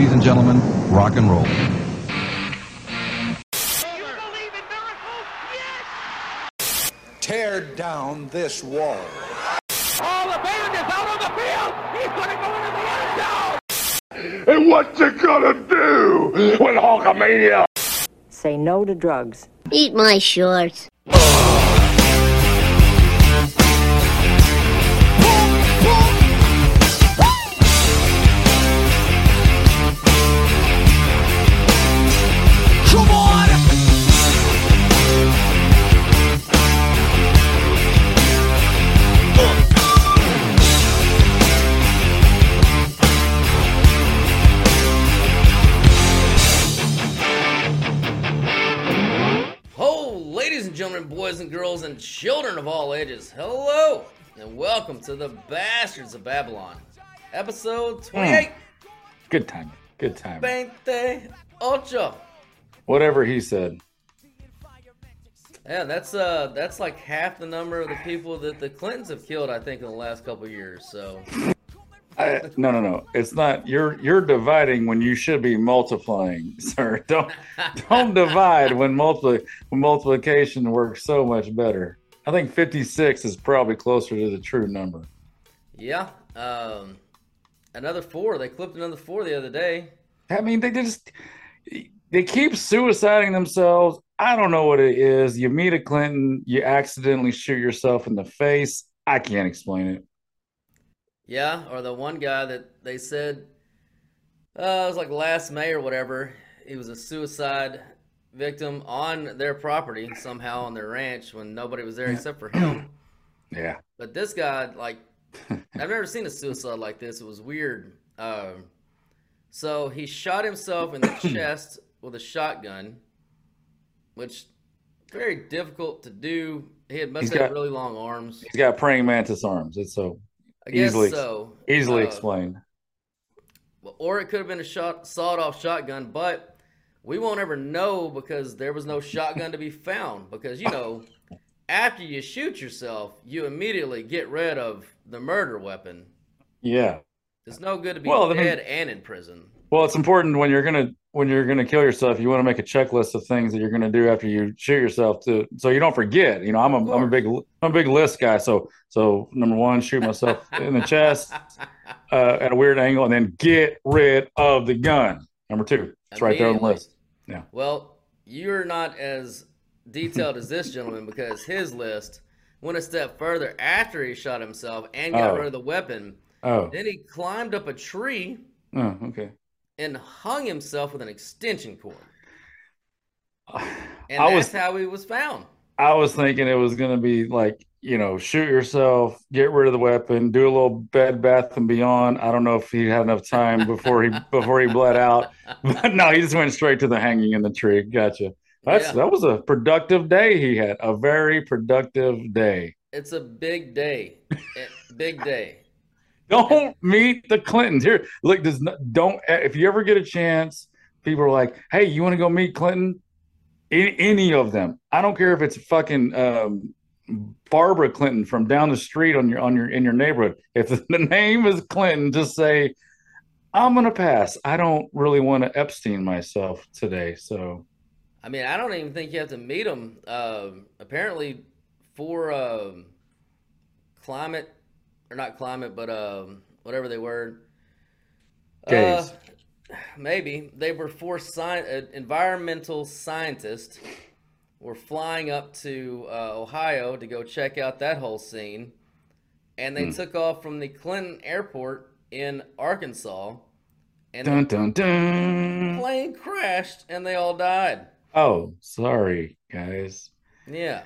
Ladies and gentlemen, rock and roll. Tear down this wall. Oh, the band is out on the field. He's going to go into the end zone. And what you gonna do with Hulkamania? Say no to drugs. Eat my shorts. Oh. Boys and girls, and children of all ages, hello, and welcome to the Bastards of Babylon, episode 28, Good time. Good time. 28. Whatever he said. Yeah, that's uh, that's like half the number of the people that the Clintons have killed, I think, in the last couple years. So, I, no, no, no. It's not. You're you're dividing when you should be multiplying, sir. Don't don't divide when multiply when multiplication works so much better. I think 56 is probably closer to the true number. yeah, um, another four. They clipped another four the other day. I mean, they just they keep suiciding themselves. I don't know what it is. You meet a Clinton, you accidentally shoot yourself in the face. I can't explain it. Yeah, or the one guy that they said uh, it was like last May or whatever. He was a suicide victim on their property somehow on their ranch when nobody was there except for him. Yeah. But this guy, like, I've never seen a suicide like this. It was weird. Um, so he shot himself in the chest with a shotgun, which very difficult to do. He had must He's have got- really long arms. He's got praying mantis arms. It's so I easily so. easily Uh, explained. or it could have been a shot sawed-off shotgun, but we won't ever know because there was no shotgun to be found. Because you know, after you shoot yourself, you immediately get rid of the murder weapon. Yeah. It's no good to be Well, I mean- dead and in prison. Well, it's important when you're gonna when you're gonna kill yourself. You want to make a checklist of things that you're gonna do after you shoot yourself, to so you don't forget. You know, I'm a I'm a big I'm a big list guy. So so number one, shoot myself in the chest uh, at a weird angle, and then get rid of the gun. Number two, it's right there on the list. Yeah. Well, you're not as detailed as this gentleman because his list went a step further after he shot himself and got Oh. rid of the weapon. Oh, Then he climbed up a tree oh, okay. And hung himself with an extension cord. And I that's was how he was found. I was thinking it was gonna be like you know shoot yourself, get rid of the weapon, do a little bed bath and beyond. I don't know if he had enough time before he before he bled out, but no, he just went straight to the hanging in the tree. Gotcha. That's Yeah. that was a productive day he had. A very productive day. It's a big day. Big day. Don't meet the Clintons here. Look, does don't if you ever get a chance, people are like, "Hey, you want to go meet Clinton?" Any, any of them. I don't care if it's fucking um, Barbara Clinton from down the street on your on your in your neighborhood. If the name is Clinton, just say, "I'm gonna pass." I don't really want to Epstein myself today, so I mean, I don't even think you have to meet them. Um apparently, for um, climate, or not climate, but um, whatever they were. Gays. Uh, maybe they were four sci- uh, environmental scientists were flying up to uh, Ohio to go check out that whole scene, and they took off from the Clinton Airport in Arkansas, and dun the dun dun. plane crashed, and they all died. Oh, sorry, guys. Yeah.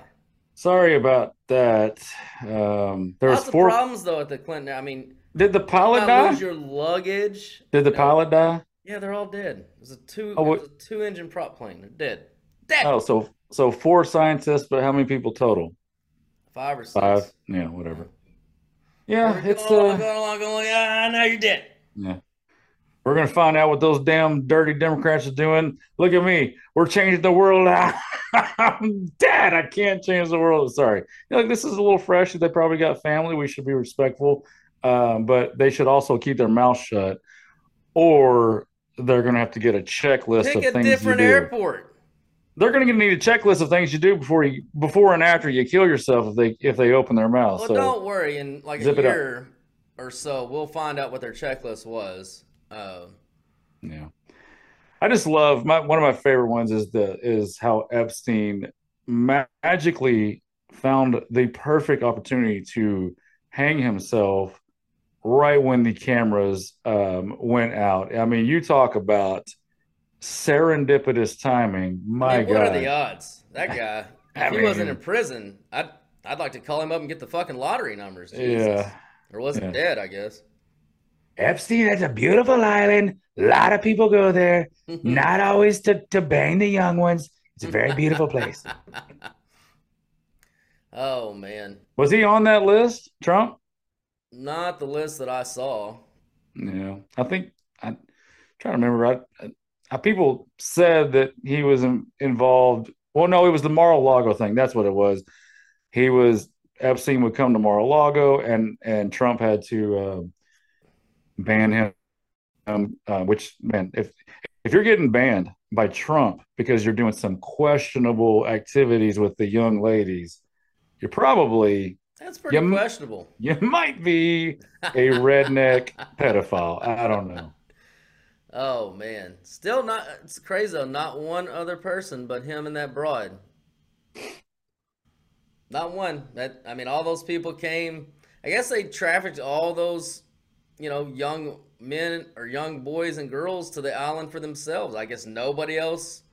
Sorry about that. Um, there was four. problems though at the Clinton. I mean, Did the pilot die? lose your luggage. Did the No. pilot die? Yeah, they're all dead. It was a two. Oh, it was a two-engine prop plane. They're dead. Dead. Oh, so so four scientists, but how many people total? Five or six. Five. Yeah, whatever. Yeah, it's going along, uh, going along, going along. Yeah, now you're dead. yeah. We're gonna find out what those damn dirty Democrats are doing. Look at me. We're changing the world. I'm dead. I can't change the world. Sorry. You know, this is a little fresh. They probably got family. We should be respectful, um, but they should also keep their mouth shut, or they're going to have to get a checklist Pick of a things you different do. airport. They're going to need a checklist of things you do before you before and after you kill yourself if they if they open their mouth. Well, so don't worry. In like a zip it up. year or so, we'll find out what their checklist was. Uh, Yeah. I just love my one of my favorite ones is the is how Epstein magically found the perfect opportunity to hang himself right when the cameras um, went out. I mean, you talk about serendipitous timing. My I mean, what God. are the odds? That guy, if he wasn't in prison, I'd I'd like to call him up and get the fucking lottery numbers. Jesus. Yeah. Or wasn't Yeah. dead, I guess. Epstein, that's a beautiful island. A lot of people go there. Not always to, to bang the young ones. It's a very beautiful place. oh man, Was he on that list, Trump? not the list that I saw. Yeah, I think I'm trying to remember. I, I, people said that he was in, involved. Well, no, it was the Mar-a-Lago thing. That's what it was. He was Epstein would come to Mar-a-Lago, and and Trump had to uh, ban him. Um, uh, which man, if if you're getting banned by Trump because you're doing some questionable activities with the young ladies, you're probably That's pretty You- questionable. you might be a redneck pedophile. I don't know. Oh man, still not. It's crazy though. Not one other person but him and that broad. Not one. That I mean, all those people came. I guess they trafficked all those, you know, young men or young boys and girls to the island for themselves. I guess nobody else.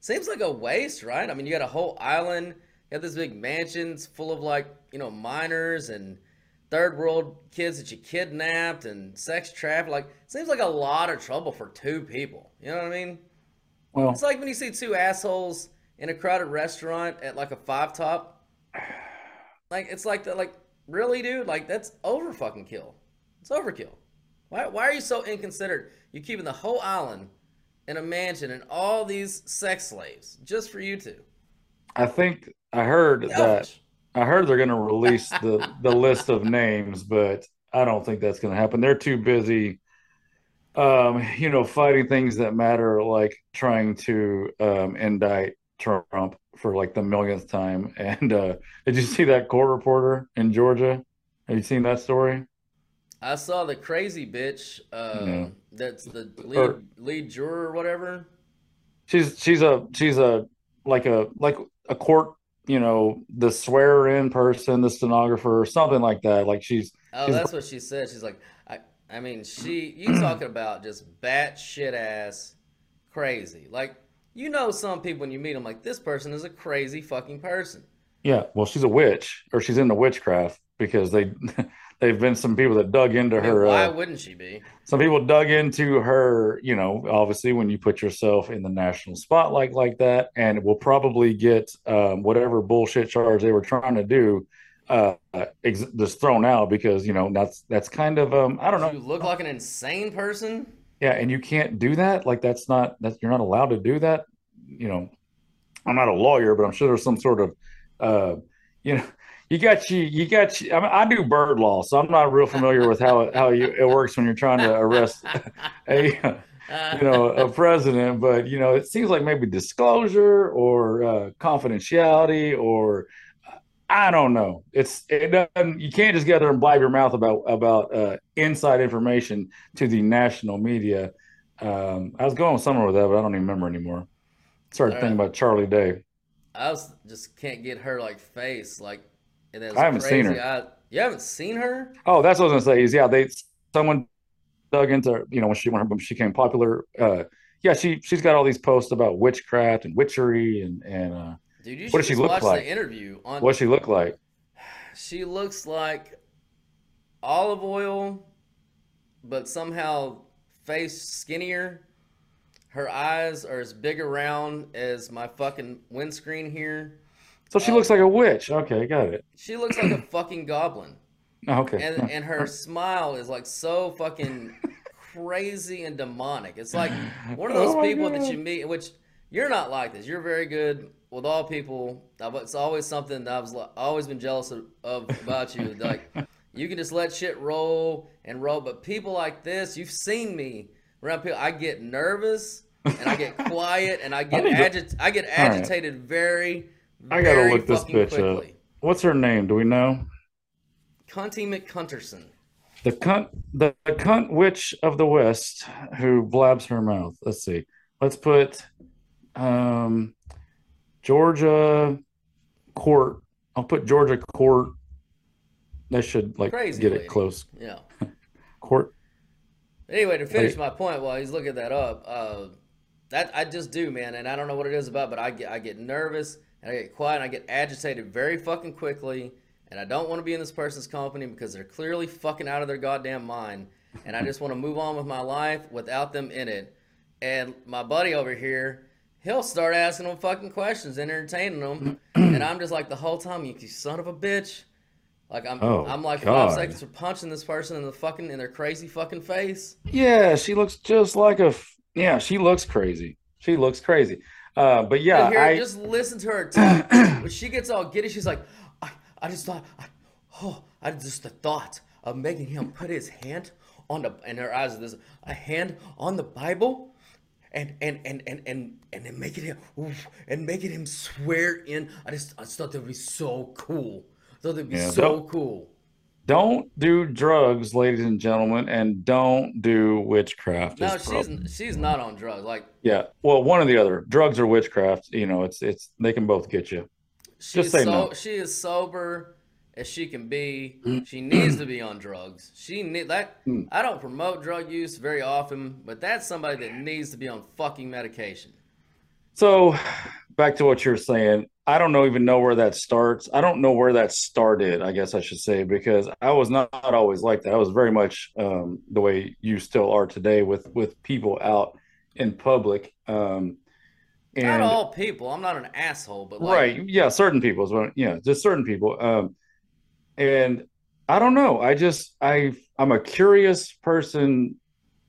Seems like a waste, right? I mean, you got a whole island. You got this big mansions full of like, you know, minors and third world kids that you kidnapped and sex trafficked. Like, seems like a lot of trouble for two people. You know what I mean? Well, It's like when you see two assholes in a crowded restaurant at like a five top. Like, it's like that. Like, really, dude? Like, that's over fucking kill. It's overkill. Why? Why are you so inconsiderate? You're keeping the whole island in a mansion and all these sex slaves just for you two. I think I heard that I heard they're going to release the the list of names, but I don't think that's going to happen. They're too busy, um, you know, fighting things that matter, like trying to um, indict Trump for like the millionth time. And uh, did you see that court reporter in Georgia? Have you seen that story? I saw the crazy bitch. Um, Yeah. That's the lead Or- lead juror or whatever. She's she's a she's a like a like a court, you know, the swear in person, the stenographer, or something like that. Like she's Oh, She's- that's what she said. She's like, I, I mean, she, you talking about just bat shit ass crazy. Like, you know, some people when you meet them, like, this person is a crazy fucking person. Yeah, well, she's a witch, or she's into witchcraft because they they've been some people that dug into her. why Uh, wouldn't she be? some people dug into her. You know, obviously, when you put yourself in the national spotlight like that, and will probably get um, whatever bullshit charge they were trying to do uh, ex- just thrown out because you know that's that's kind of um, I don't know You look like an insane person. Yeah, and you can't do that. Like that's not that you're not allowed to do that. You know, I'm not a lawyer, but I'm sure there's some sort of, uh, you know, you got you, you got you. I mean, I do bird law, so I'm not real familiar with how how you, it works when you're trying to arrest a, Uh, you know, a president. But you know, it seems like maybe disclosure or uh, confidentiality or. I don't know. It's it doesn't. You can't just get there and blab your mouth about about uh, inside information to the national media. Um, I was going somewhere with that, but I don't even remember anymore. Started All thinking right. about Charlie Day. I was just can't get her like face like. And I haven't seen her. I, you haven't seen her? Oh, that's what I was gonna say. Is yeah, they someone dug into you know when she when, when she became popular. Uh, yeah, she she's got all these posts about witchcraft and witchery and and uh, Dude, you What does she look watch like? the interview on. what she look like. She looks like Olive Oyl, but somehow face skinnier. Her eyes are as big around as my fucking windscreen here. So she looks like a witch. Okay, got it. She looks like a fucking goblin. Oh, Okay. And and her smile is like so fucking crazy and demonic. It's like one of oh those Oh people that you meet, which you're not like this. You're very good with all people. But It's always something that I was always been jealous of, of about you. Like you can just let shit roll and roll, but people like this, you've seen me around people, I get nervous and I get quiet and I get to- I get All right. agitated very, I gotta look this bitch quickly. up. What's her name? Do we know? Cunty McCunterson. The cunt, the, the cunt witch of the West who blabs her mouth. Let's see. Let's put um, Georgia Court. I'll put Georgia Court. That should like Crazy get lady. it close. Yeah. Court. Anyway, to finish Hey. my point while he's looking that up, uh, that I just do, man, and I don't know what it is about, but I get I get nervous and I get quiet and I get agitated very fucking quickly, and I don't want to be in this person's company because they're clearly fucking out of their goddamn mind, and I just want to move on with my life without them in it. And my buddy over here, he'll start asking them fucking questions and entertaining them, and I'm just like the whole time, you, son of a bitch. Like I'm, Oh, I'm like God. five seconds for punching this person in the fucking in their crazy fucking face. Yeah, she looks just like a. Yeah, she looks crazy. She looks crazy. Uh, but yeah, here, I just listen to her talk. when she gets all giddy, she's like, I, I just thought, I, oh, I just the thought of making him put his hand on the, in her eyes, this a hand on the Bible, and and and and and and then making him, oof, and making him swear in. I just, I just thought that'd be so cool. I thought that'd be Yeah, so cool. Don't do drugs, ladies and gentlemen, and don't do witchcraft. No, she's she's not on drugs. Like yeah. Well, one or the other. Drugs or witchcraft. You know, it's it's they can both get you. She's say so no. she is sober as she can be. Mm. She needs to be on drugs. She need that. Mm. I don't promote drug use very often, but that's somebody that needs to be on fucking medication. So, back to what you're saying. I don't know even know where that starts. I don't know where that started. I guess I should say because I was not, always like that. I was very much um, the way you still are today with with people out in public. Um, and not all people. I'm not an asshole, but like, right, yeah, certain people is what, yeah, just certain people. Um, and I don't know. I just I I'm a curious person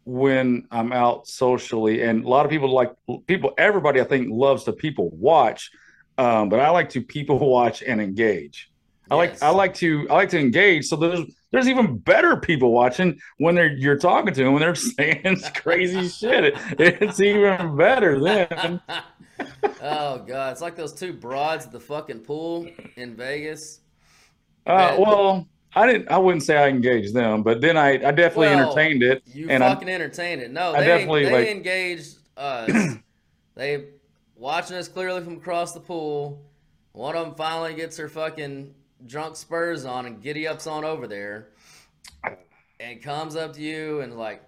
when I'm out socially, and a lot of people like people. Everybody I think loves to people watch, um, but I like to people watch and engage. I like I like to I like to engage. So there's there's even better people watching when they're you're talking to them when they're saying crazy shit. It, it's even better then. oh god, it's like those two broads at the fucking pool in Vegas. Uh, well, I didn't. I wouldn't say I engaged them, but then I, I definitely Well, entertained it. You and I, fucking entertained it. No, I they, definitely, they like- engaged us. they watching us clearly from across the pool. One of them finally gets her fucking drunk spurs on and giddy ups on over there, and comes up to you and like,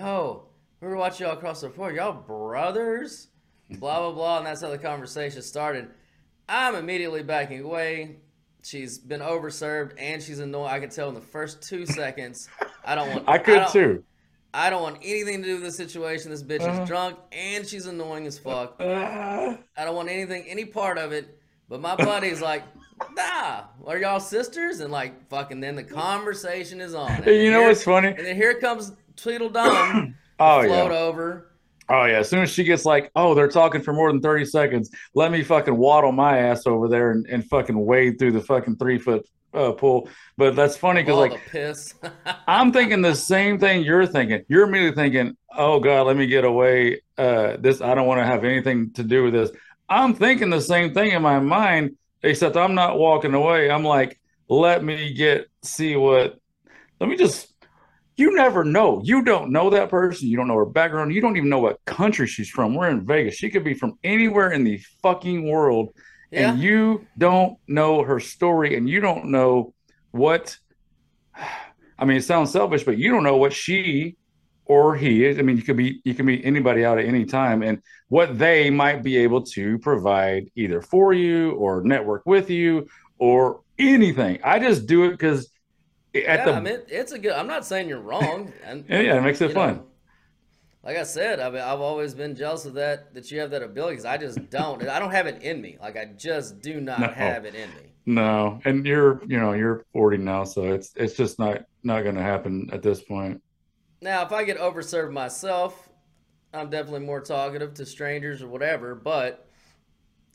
oh, we were watching y'all across the floor. Y'all brothers, blah blah blah, and that's how the conversation started. I'm immediately backing away. She's been overserved and she's annoying. I could tell in the first two seconds. I don't want. I could don't- too. I don't want anything to do with this situation. This bitch Uh-huh. is drunk and she's annoying as fuck. Uh, I don't want anything, any part of it. But my buddy's like, nah, are y'all sisters? And like, fucking, then the conversation is on. And you know here- what's funny? And then here comes Tweedledum, Oh float yeah. over. Oh yeah. As soon as she gets like, oh, they're talking for more than thirty seconds. Let me fucking waddle my ass over there and, and fucking wade through the fucking three foot uh, pool. But that's funny because like piss. I'm thinking the same thing you're thinking. You're immediately thinking, "Oh God, let me get away. Uh, this I don't want to have anything to do with this." I'm thinking the same thing in my mind, except I'm not walking away. I'm like, "Let me get see what. Let me just." You never know. You don't know that person. You don't know her background. You don't even know what country she's from. We're in Vegas. She could be from anywhere in the fucking world yeah. and you don't know her story and you don't know what I mean it sounds selfish but you don't know what she or he is I mean you could be you can meet anybody out at any time and what they might be able to provide either for you or network with you or anything I just do it because yeah, the I mean, it's a good. I'm not saying you're wrong. And Yeah, yeah, it makes it fun. know, like I said, I mean, I've always been jealous of that. That you have that ability because I just don't. I don't have it in me. Like I just do not No. have it in me. no and you're you know you're 40 now so it's it's just not not going to happen at this point Now, if I get overserved myself, I'm definitely more talkative to strangers or whatever. But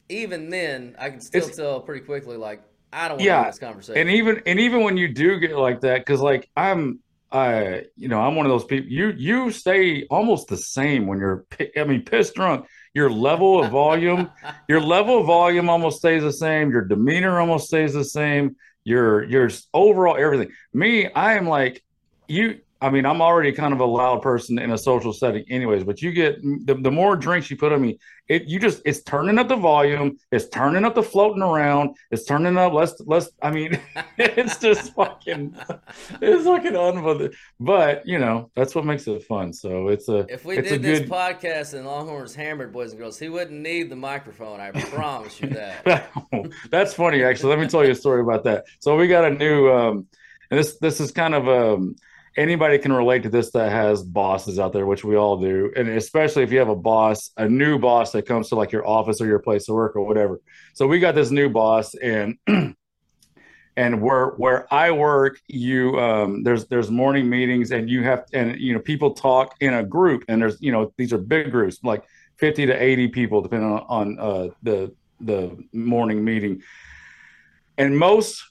even then, I can still It's- tell pretty quickly, like I don't want to Yeah, have this conversation. and even and even when you do get like that because like i'm I, you know, I'm one of those people. You you stay almost the same when you're. I mean, pissed drunk. Your level of volume, your level of volume almost stays the same. Your demeanor almost stays the same. Your your overall everything. Me, I am like you. I mean, I'm already kind of a loud person in a social setting, anyways. But you get the, the more drinks you put on me, it you just it's turning up the volume, it's turning up the floating around, it's turning up. Let's let's. I mean, it's just fucking, it's fucking unbelievable. But you know, that's what makes it fun. So it's a If we it's did a this good. podcast and Longhorns hammered boys and girls, he wouldn't need the microphone. I promise you that. That's funny, actually. Let me tell you a story about that. So we got a new, um, and this this is kind of um, anybody can relate to this that has bosses out there, which we all do, and especially if you have a boss, a new boss that comes to like your office or your place of work or whatever. So we got this new boss, and and where where I work, you um, there's there's morning meetings, and you have and you know people talk in a group, and there's you know these are big groups, like fifty to eighty people, depending on, on uh, the the morning meeting, and most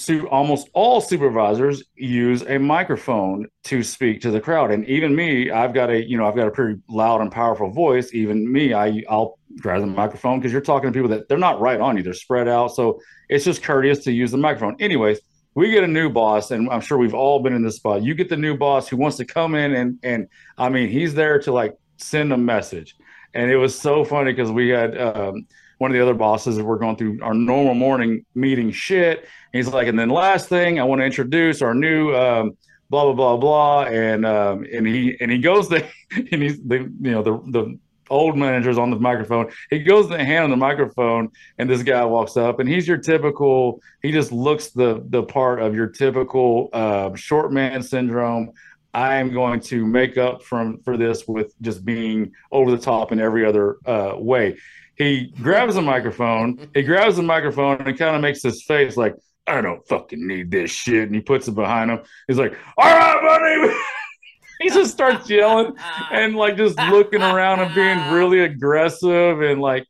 su- almost all supervisors use a microphone to speak to the crowd. And even me i've got a you know i've got a pretty loud and powerful voice. Even me i i'll grab the microphone because you're talking to people that they're not right on you. They're spread out. So it's just courteous to use the microphone. Anyways we get a new boss and i'm sure we've all been in this spot. You get the new boss who wants to come in and and i mean he's there to like send a message. And it was so funny because we had um, one of the other bosses we're going through our normal morning meeting shit He's like, and then last thing, I want to introduce our new um, blah blah blah blah, and um, and he and he goes to and he's the you know the the old manager's on the microphone. He goes to hand on the microphone, and this guy walks up, and he's your typical. He just looks the the part of your typical uh, short man syndrome. I am going to make up from for this with just being over the top in every other uh, way. He grabs the microphone. He grabs the microphone and kind of makes this face like, I don't fucking need this shit. And he puts it behind him. He's like, all right, buddy. he just starts yelling and like just looking around and being really aggressive. And like,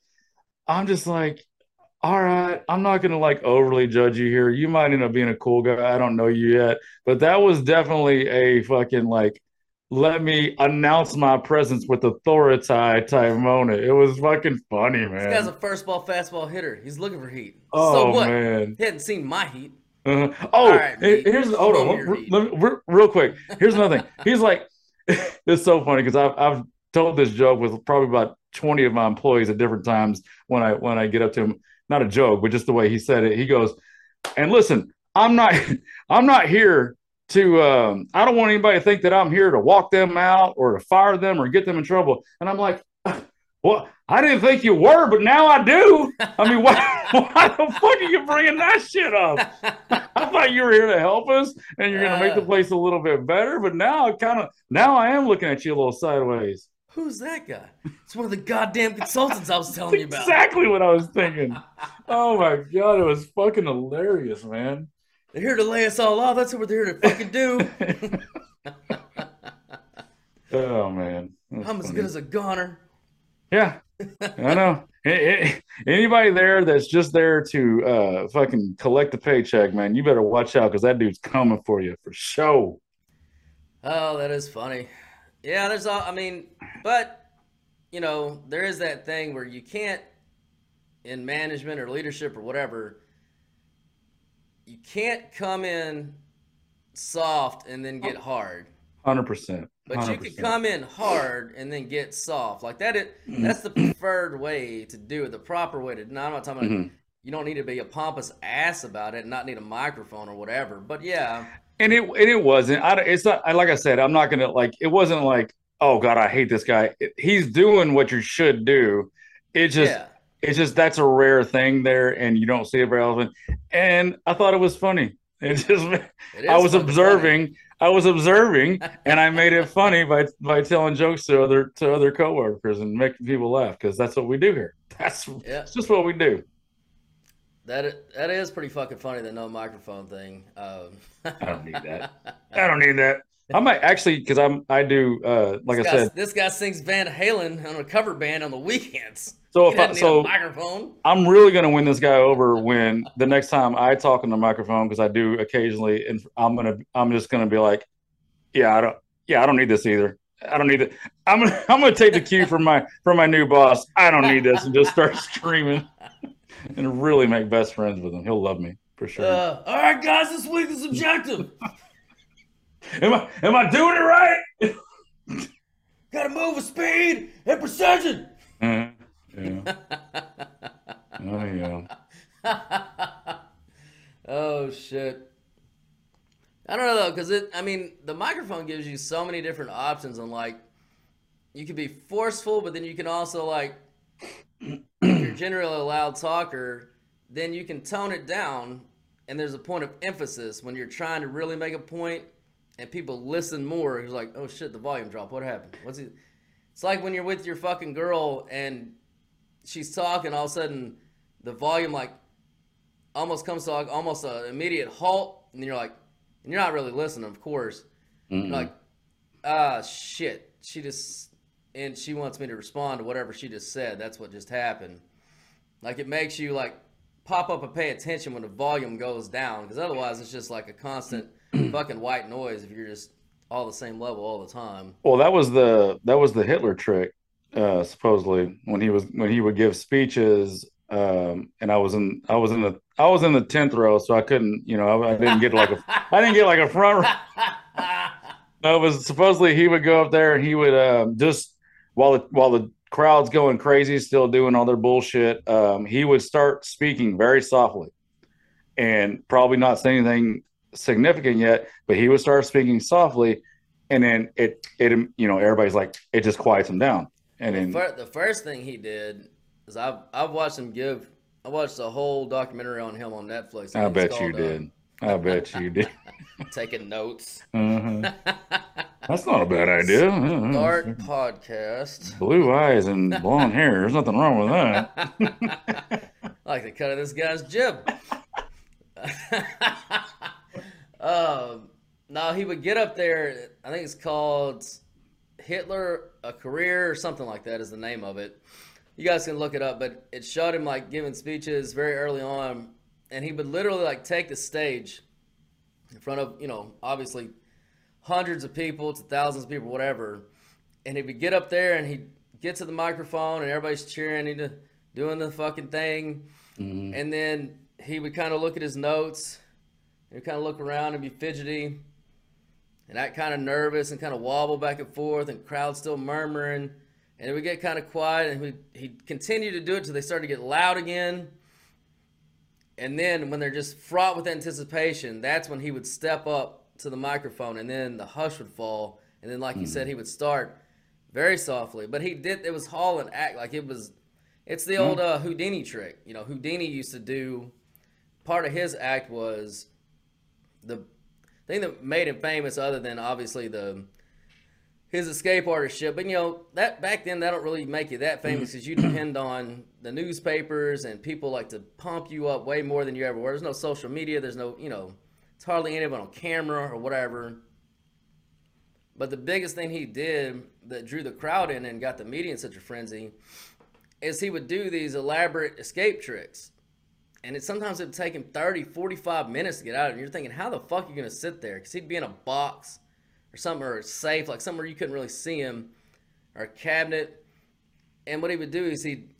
I'm just like, all right, I'm not going to like overly judge you here. You might end up being a cool guy. I don't know you yet. But that was definitely a fucking like, let me announce my presence with authority moment. It was fucking funny, man. This guy's a first ball fastball hitter. He's looking for heat. oh, so what? man. He hadn't seen my heat. Uh, oh, right, here's hold on, me your re- let me- re- real quick. Here's another thing. He's like, it's so funny because I've I've told this joke with probably about twenty of my employees at different times when I when I get up to him. Not a joke, but just the way he said it. He goes, and listen, I'm not I'm not here to um, I don't want anybody to think that I'm here to walk them out or to fire them or get them in trouble. And I'm like, well, I didn't think you were, but now I do. I mean, why, why the fuck are you bringing that shit up? I thought you were here to help us and you're going to make the place a little bit better, but now I kind of now I am looking at you a little sideways. Who's that guy? It's one of the goddamn consultants I was telling you about. Exactly what I was thinking. Oh my god, it was fucking hilarious, man. They're here to lay us all off. That's what they're here to fucking do. Oh man, That's I'm as good as a goner. Yeah, I know. A- a- Anybody there that's just there to uh, fucking collect the paycheck, man, you better watch out because that dude's coming for you for sure. Oh, that is funny. Yeah, there's all. I mean, but you know, there is that thing where you can't, in management or leadership or whatever, you can't come in soft and then get hard. Hundred percent. But you could come in hard and then get soft. Like that. It that's the preferred way to do it. The proper way to. No, I'm not talking about. Mhm. You don't need to be a pompous ass about it and not need a microphone or whatever. But yeah, and it and it wasn't. I, it's not. I, like I said, I'm not gonna like. It wasn't like, oh god, I hate this guy. It- he's doing what you should do. It just. yeah. It's just that's a rare thing there, and you don't see it very often. And I thought it was funny. It just. It I was observing. I was observing, and I made it funny by by telling jokes to other to other coworkers and making people laugh because that's what we do here. That's Yeah. it's just what we do. That that is pretty fucking funny. The no microphone thing. Um, I don't need that. I don't need that. I might actually because I'm I do uh like I this, guy, said. this guy sings Van Halen on a cover band on the weekends. So if I, need so a microphone. I'm really gonna win this guy over when the next time I talk on the microphone because I do occasionally, and I'm gonna I'm just gonna be like, yeah, I don't. Yeah, I don't need this either. I don't need it. I'm gonna I'm gonna take the cue from my from my new boss. I don't need this and just start screaming and really make best friends with him. He'll love me for sure. Uh, all right, guys, this week is objective. Am I am I doing it right? Got to move with speed and precision. Uh, yeah. Oh yeah. oh shit. I don't know though, because it. I mean, the microphone gives you so many different options, and like, you can be forceful, but then you can also like, if you're generally a loud talker, then you can tone it down, and there's a point of emphasis when you're trying to really make a point, and people listen more. It's like, oh shit, the volume dropped. What happened? What's it? It's like when you're with your fucking girl and she's talking, all of a sudden the volume like almost comes to like almost an immediate halt, and you're like, and you're not really listening, of course. You're like, ah, shit. She just, and she wants me to respond to whatever she just said. That's what just happened. Like it makes you like pop up and pay attention when the volume goes down, because otherwise it's just like a constant fucking white noise if you're just all the same level all the time. Well, that was the that was the Hitler trick, uh, supposedly when he was when he would give speeches. Um, and I was in I was in the I was in the tenth row, so I couldn't you know I, I didn't get like a I didn't get like a front row. No, it was supposedly he would go up there and he would um, just while the while the crowd's going crazy, still doing all their bullshit. Um, he would start speaking very softly, and probably not saying anything significant yet, but he would start speaking softly, and then it it you know everybody's like it just quiets him down, and then Fir- the first thing he did is I've I've watched him give. I watched the whole documentary on him on Netflix. I bet called, you uh, did. I bet you did. taking notes. Mhm. That's not a bad idea. Mhm. Start podcast. Blue eyes and blonde hair. There's nothing wrong with that. I like the cut of this guy's jib. Um, no, he would get up there. I think it's called Hitler a Career or something like that is the name of it. You guys can look it up, but it showed him like giving speeches very early on, and he would literally like take the stage in front of you know obviously hundreds of people to thousands of people, whatever. And he would get up there and he'd get to the microphone and everybody's cheering, he'd doing the fucking thing. And then he would kind of look at his notes and kind of look around and be fidgety and act kind of nervous and kind of wobble back and forth and crowd still murmuring. And it would get kind of quiet and he'd, he'd continue to do it till they started to get loud again. And then when they're just fraught with anticipation, that's when he would step up to the microphone and then the hush would fall. And then, like you said, he would start very softly. But he did, it was Hall and act like it was, it's the old uh, Houdini trick. You know, Houdini used to do, part of his act was the thing that made him famous, other than obviously the, his escape artist shit. But you know that back then that don't really make you that mm-hmm. famous because you depend on the newspapers and people like to pump you up way more than you ever were. There's no social media. There's no you know it's hardly anyone on camera or whatever. But the biggest thing he did that drew the crowd in and got the media in such a frenzy is he would do these elaborate escape tricks. And it sometimes it would take him 30, 45 minutes to get out. And you're thinking, how the fuck are you going to sit there? Because he'd be in a box or somewhere or safe, like somewhere you couldn't really see him, or a cabinet. And what he would do is he'd,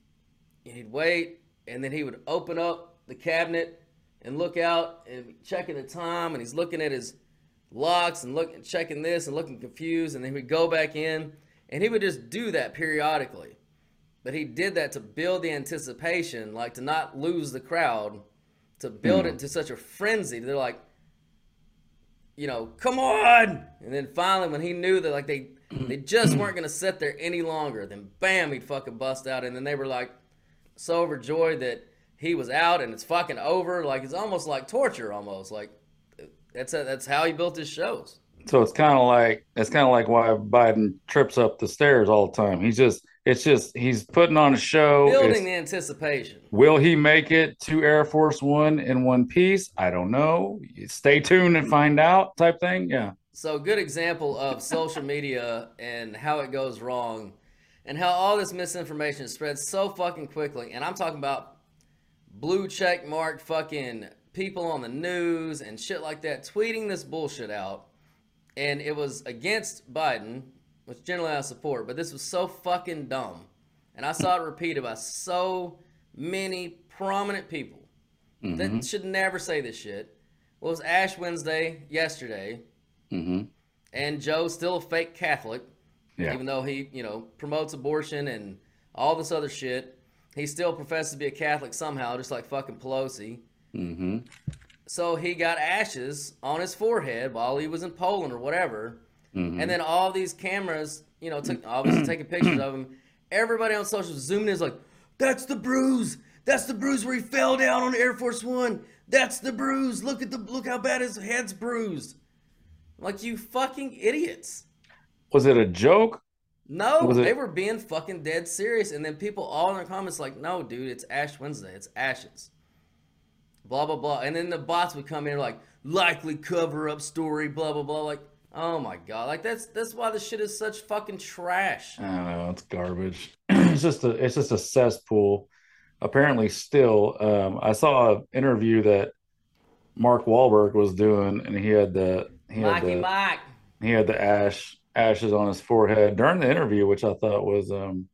he'd wait, and then he would open up the cabinet and look out and checking the time. And he's looking at his locks and looking, checking this and looking confused. And then he'd go back in. And he would just do that periodically. But he did that to build the anticipation, like to not lose the crowd, to build it hmm. to such a frenzy. They're like, you know, come on! And then finally, when he knew that like they they just weren't gonna sit there any longer, then bam, he'd fucking bust out. And then they were like so overjoyed that he was out and it's fucking over. Like it's almost like torture, almost like that's that's how he built his shows. So it's kind of like it's kind of like why Biden trips up the stairs all the time. He's just it's just he's putting on a show. Building It's- the anticipation. will he make it to Air Force One in one piece? I don't know. Stay tuned and find out. Type thing. Yeah. So good example of social media and how it goes wrong and how all this misinformation spreads so fucking quickly. And I'm talking about blue check mark fucking people on the news and shit like that tweeting this bullshit out. And it was against Biden, which generally I support, but this was so fucking dumb. And I saw it repeated by so many prominent people that should never say this shit. Well, it was Ash Wednesday yesterday, Mm-hmm. and Joe's still a fake Catholic, Yeah. even though he, you know, promotes abortion and all this other shit. He still professes to be a Catholic somehow, just like fucking Pelosi. Mm-hmm. So he got ashes on his forehead while he was in Poland or whatever. Mm-hmm. And then all these cameras, you know, took obviously taking pictures of him. Everybody on social zooming in is like, that's the bruise. That's the bruise where he fell down on Air Force One. That's the bruise. Look at the look how bad his head's bruised. Like you fucking idiots. Was it a joke? No, it- they were being fucking dead serious. And then people all in their comments like, no, dude, it's Ash Wednesday. It's ashes. Blah, blah, blah. And then the bots would come in like, likely cover up story, blah, blah, blah. Like, oh my God. Like, that's that's why this shit is such fucking trash. I don't know. It's garbage. it's just a it's just a cesspool. Apparently, still, um, I saw an interview that Mark Wahlberg was doing, and he had the he had Mikey the, Mike. he had the ash ashes on his forehead during the interview, which I thought was um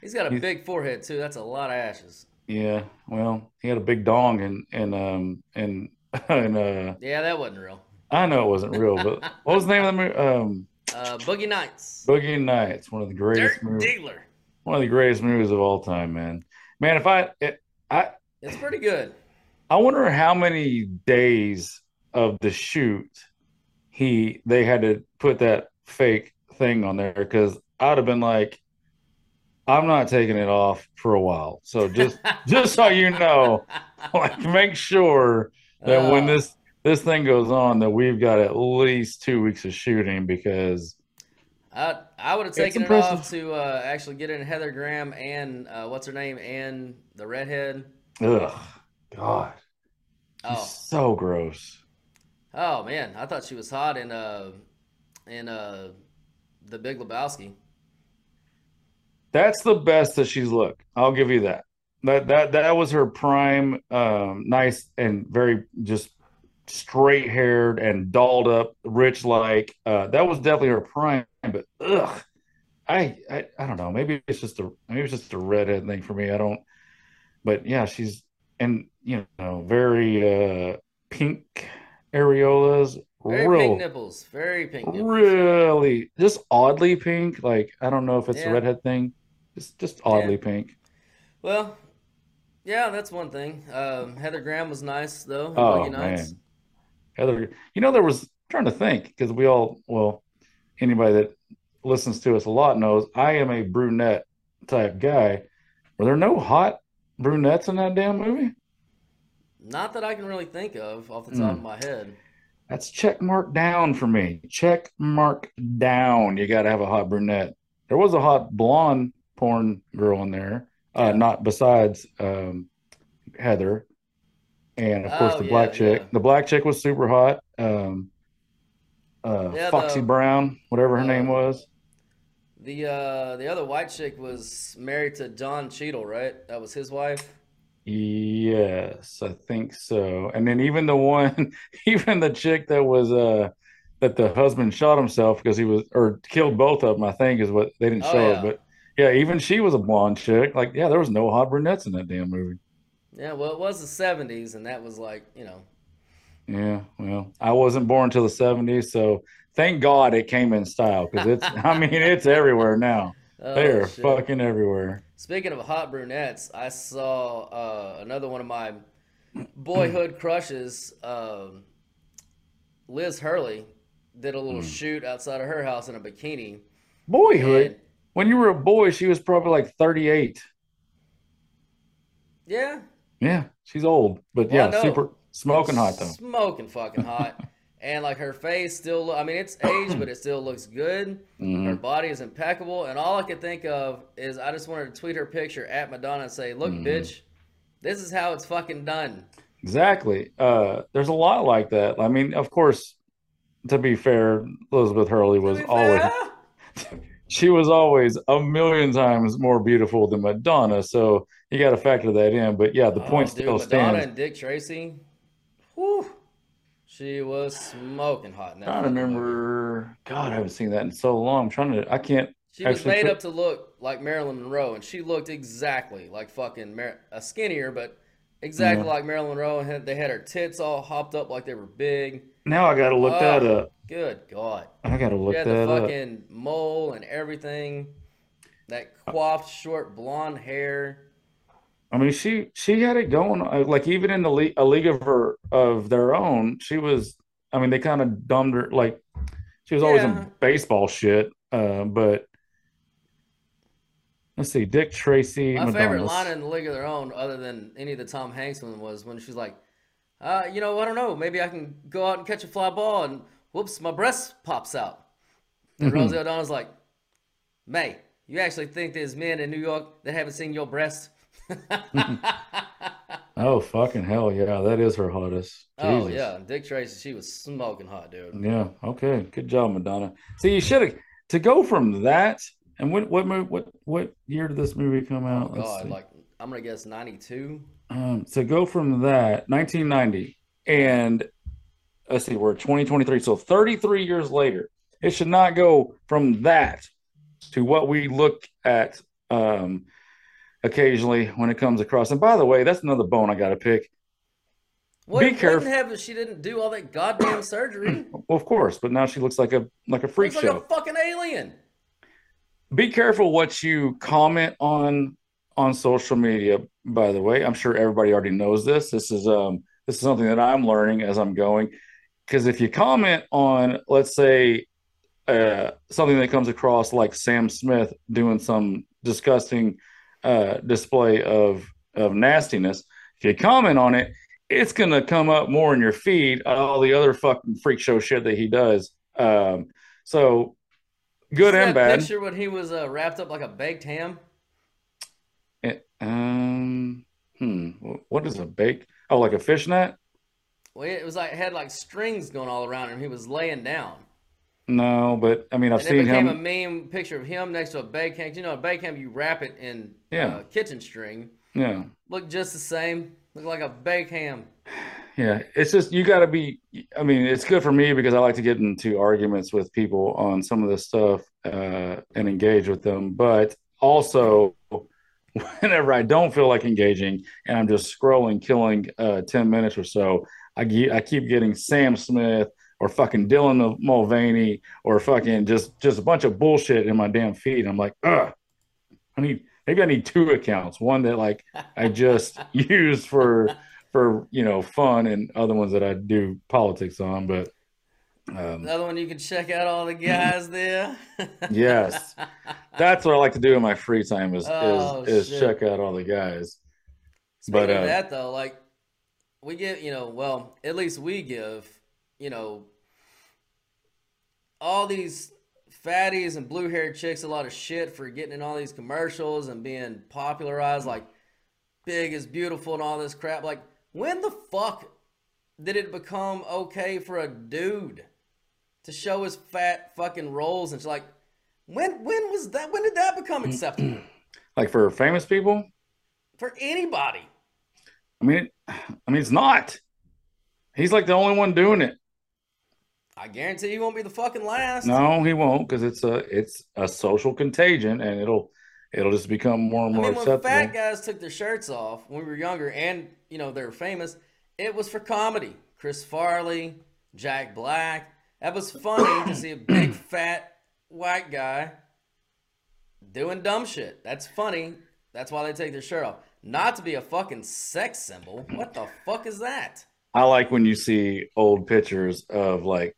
He's got a He's- big forehead, too. That's a lot of ashes. Yeah well he had a big dong and and um and and uh Yeah, that wasn't real. I know it wasn't real, but what was the name of the movie? Um, Uh, Boogie Nights. Boogie Nights, one of the greatest Dirk movies, Diggler. one of the greatest movies of all time, man. Man, if I it, I It's pretty good. I wonder how many days of the shoot he they had to put that fake thing on there because I'd have been like, I'm not taking it off for a while. So just just so you know, like make sure that when Uh, this this thing goes on that we've got at least two weeks of shooting because I I would have taken it off to uh, actually get in Heather Graham and uh, what's her name and the redhead. ugh God, she's Oh, so gross. oh man, I thought she was hot in uh in uh the Big Lebowski. That's the best that she's looked. I'll give you that. That that that was her prime, um, nice and very just straight haired and dolled up, rich like. Uh, that was definitely her prime. But ugh, I, I I don't know. Maybe it's just a maybe it's just a redhead thing for me. I don't. But yeah, she's and you know very uh pink areolas, Very real pink nipples. Very pink nipples. really just oddly pink. Like I don't know if it's Yeah. a redhead thing. Just just oddly pink. Well, yeah, that's one thing. Um, Heather Graham was nice though. Oh Nights. man, Heather. You know there was trying to think because we all well anybody that listens to us a lot knows I am a brunette type guy. Were there no hot brunettes in that damn movie? Not that I can really think of off the top Mm. of my head. That's check mark down for me. Check mark down. You got to have a hot brunette. There was a hot blonde porn girl in there, uh, not besides um, Heather, and of course Oh, the yeah, black chick. yeah. The black chick was super hot. Um, uh, Yeah, Foxy the- Brown, whatever her name uh, was. The uh the other white chick was married to Don Cheadle, right? That was his wife. Yes, I think so. And then even the one, even the chick that was uh that the husband shot himself because he was or killed both of them, I think is what they didn't Oh, show yeah. it, but yeah, even she was a blonde chick. Like, yeah, there was no hot brunettes in that damn movie. Yeah, well, it was the '70s, and that was like, you know, Yeah, well, I wasn't born till the 70s, so thank God it came in style because it's I mean it's everywhere now. oh, They're shit. fucking everywhere. Speaking of hot brunettes, I saw uh, another one of my boyhood crushes. Um, Liz Hurley did a little shoot outside of her house in a bikini. Boyhood. When you were a boy, she was probably like 38. yeah, Yeah, she's old, but Well, yeah, super smoking hot though. Smoking fucking hot. and like her face still, lo- I mean, it's aged, but it still looks good. Her Mhm. body is impeccable. And all I could think of is I just wanted to tweet her picture at Madonna and say, look, Mhm. bitch, this is how it's fucking done. Exactly. Uh, there's a lot like that. I mean, of course, to be fair, Elizabeth Hurley was always she was always a million times more beautiful than Madonna, so you got to factor that in. But yeah, the Oh, point dude, still Madonna stands. and Dick Tracy. Whew. She was smoking hot. trying to remember. God, I haven't seen that in so long. I'm trying to. I can't. She was made put- up to look like Marilyn Monroe, and she looked exactly like fucking Mar- a skinnier, but exactly Yeah. like Marilyn Monroe. And they had her tits all hopped up like they were big. Now I got to look that Oh, up. Good God. I got to look that the up. fucking mole and everything. That coiffed short blonde hair. I mean, she she had it going. uh, Like even in the league, a league of her of their own, she was. I mean, they kind of dumbed her. Like she was always Yeah. in baseball shit. Uh, but let's see, Dick Tracy. My favorite Madonna's. line in the League of Their Own, other than any of the Tom Hanks one, was when she's like, uh, "You know, I don't know. Maybe I can go out and catch a fly ball, and whoops, my breast pops out." And Rosie O'Donnell's like, "May, you actually think there's men in New York that haven't seen your breast?" Oh fucking hell yeah, that is her hottest. oh yeah, Dick Tracy, she was smoking hot, dude. Yeah. Okay. Good job, Madonna. See, you should have to go from that. And what what what what year did this movie come out? Oh God, like I'm gonna guess '92. Um, so go from that 1990 and let's see, we're 2023. So 33 years later, it should not go from that to what we look at um, occasionally when it comes across. And by the way, that's another bone I got to pick. What, Be careful. have she didn't do all that goddamn surgery. Well, of course, but now she looks like a like a freak Looks like show. a fucking alien. be careful what you comment on on social media by the way. I'm sure everybody already knows this. This is um this is something that i'm learning as i'm going. Because if you comment on let's say uh something that comes across like sam smith doing some disgusting uh display of of nastiness if you comment on it it's gonna come up more in your feed all the other fucking freak show shit that he does. Um so good and that bad. Picture when he was uh, wrapped up like a baked ham. It, um, hmm. wh- What is a bake? Oh, like a fishnet? Well, it was like it had like strings going all around him. He was laying down, No, but I mean, I've and it seen became him. a meme picture of him next to a baked ham. You know, a baked ham you wrap it in Yeah. uh, kitchen string. Yeah, Look just the same. Look like a baked ham. yeah. It's just you got to be. I mean, it's good for me because I like to get into arguments with people on some of this stuff uh, and engage with them. But also, whenever I don't feel like engaging and I'm just scrolling, killing uh, ten minutes or so, I ge- I keep getting Sam Smith or fucking Dylan Mulvaney or fucking just just a bunch of bullshit in my damn feed. I'm like, ugh. I need maybe I need two accounts. One that like I just use for for you know fun, and other ones that I do politics on. But um, Another one you can check out all the guys there. yes, that's what I like to do in my free time is Oh, is is check out all the guys. Speaking But, uh, that, though, like we get, you know, well, at least we give, you know, all these fatties and blue haired chicks a lot of shit for getting in all these commercials and being popularized, like big is beautiful and all this crap. Like, when the fuck did it become okay for a dude to show his fat fucking rolls and shit? like? When when was that? When did that become acceptable Like for famous people, for anybody? I mean, I mean it's not. He's like the only one doing it. I guarantee he won't be the fucking last. No, he won't because it's a it's a social contagion, and it'll it'll just become more and I more mean, when fat guys took their shirts off when we were younger, and you know they were famous, it was for comedy. Chris Farley, Jack Black. That was funny to see a big fat white guy doing dumb shit. That's funny. That's why they take their shirt off. Not to be a fucking sex symbol. What the fuck is that? I like when you see old pictures of like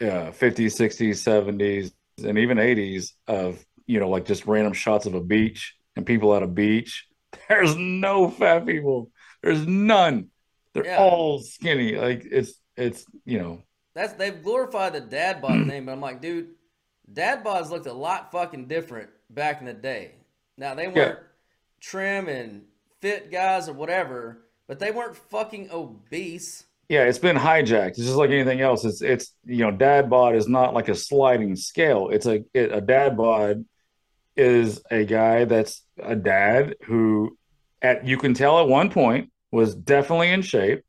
uh, 50s, 60s, 70s, and even 80s of, you know, like just random shots of a beach and people at a beach. There's no fat people. There's none. They're Yeah. all skinny. Like it's, it's, you know, That's they've glorified the dad bod thing, hmm. but I'm like, dude, dad bods looked a lot fucking different back in the day. Now they weren't trim and fit guys or whatever, but they weren't fucking obese. yeah, it's been hijacked. It's just like anything else. It's, it's, you know, dad bod is not like a sliding scale. It's a, it, a dad bod is a guy that's a dad who at you can tell at one point was definitely in shape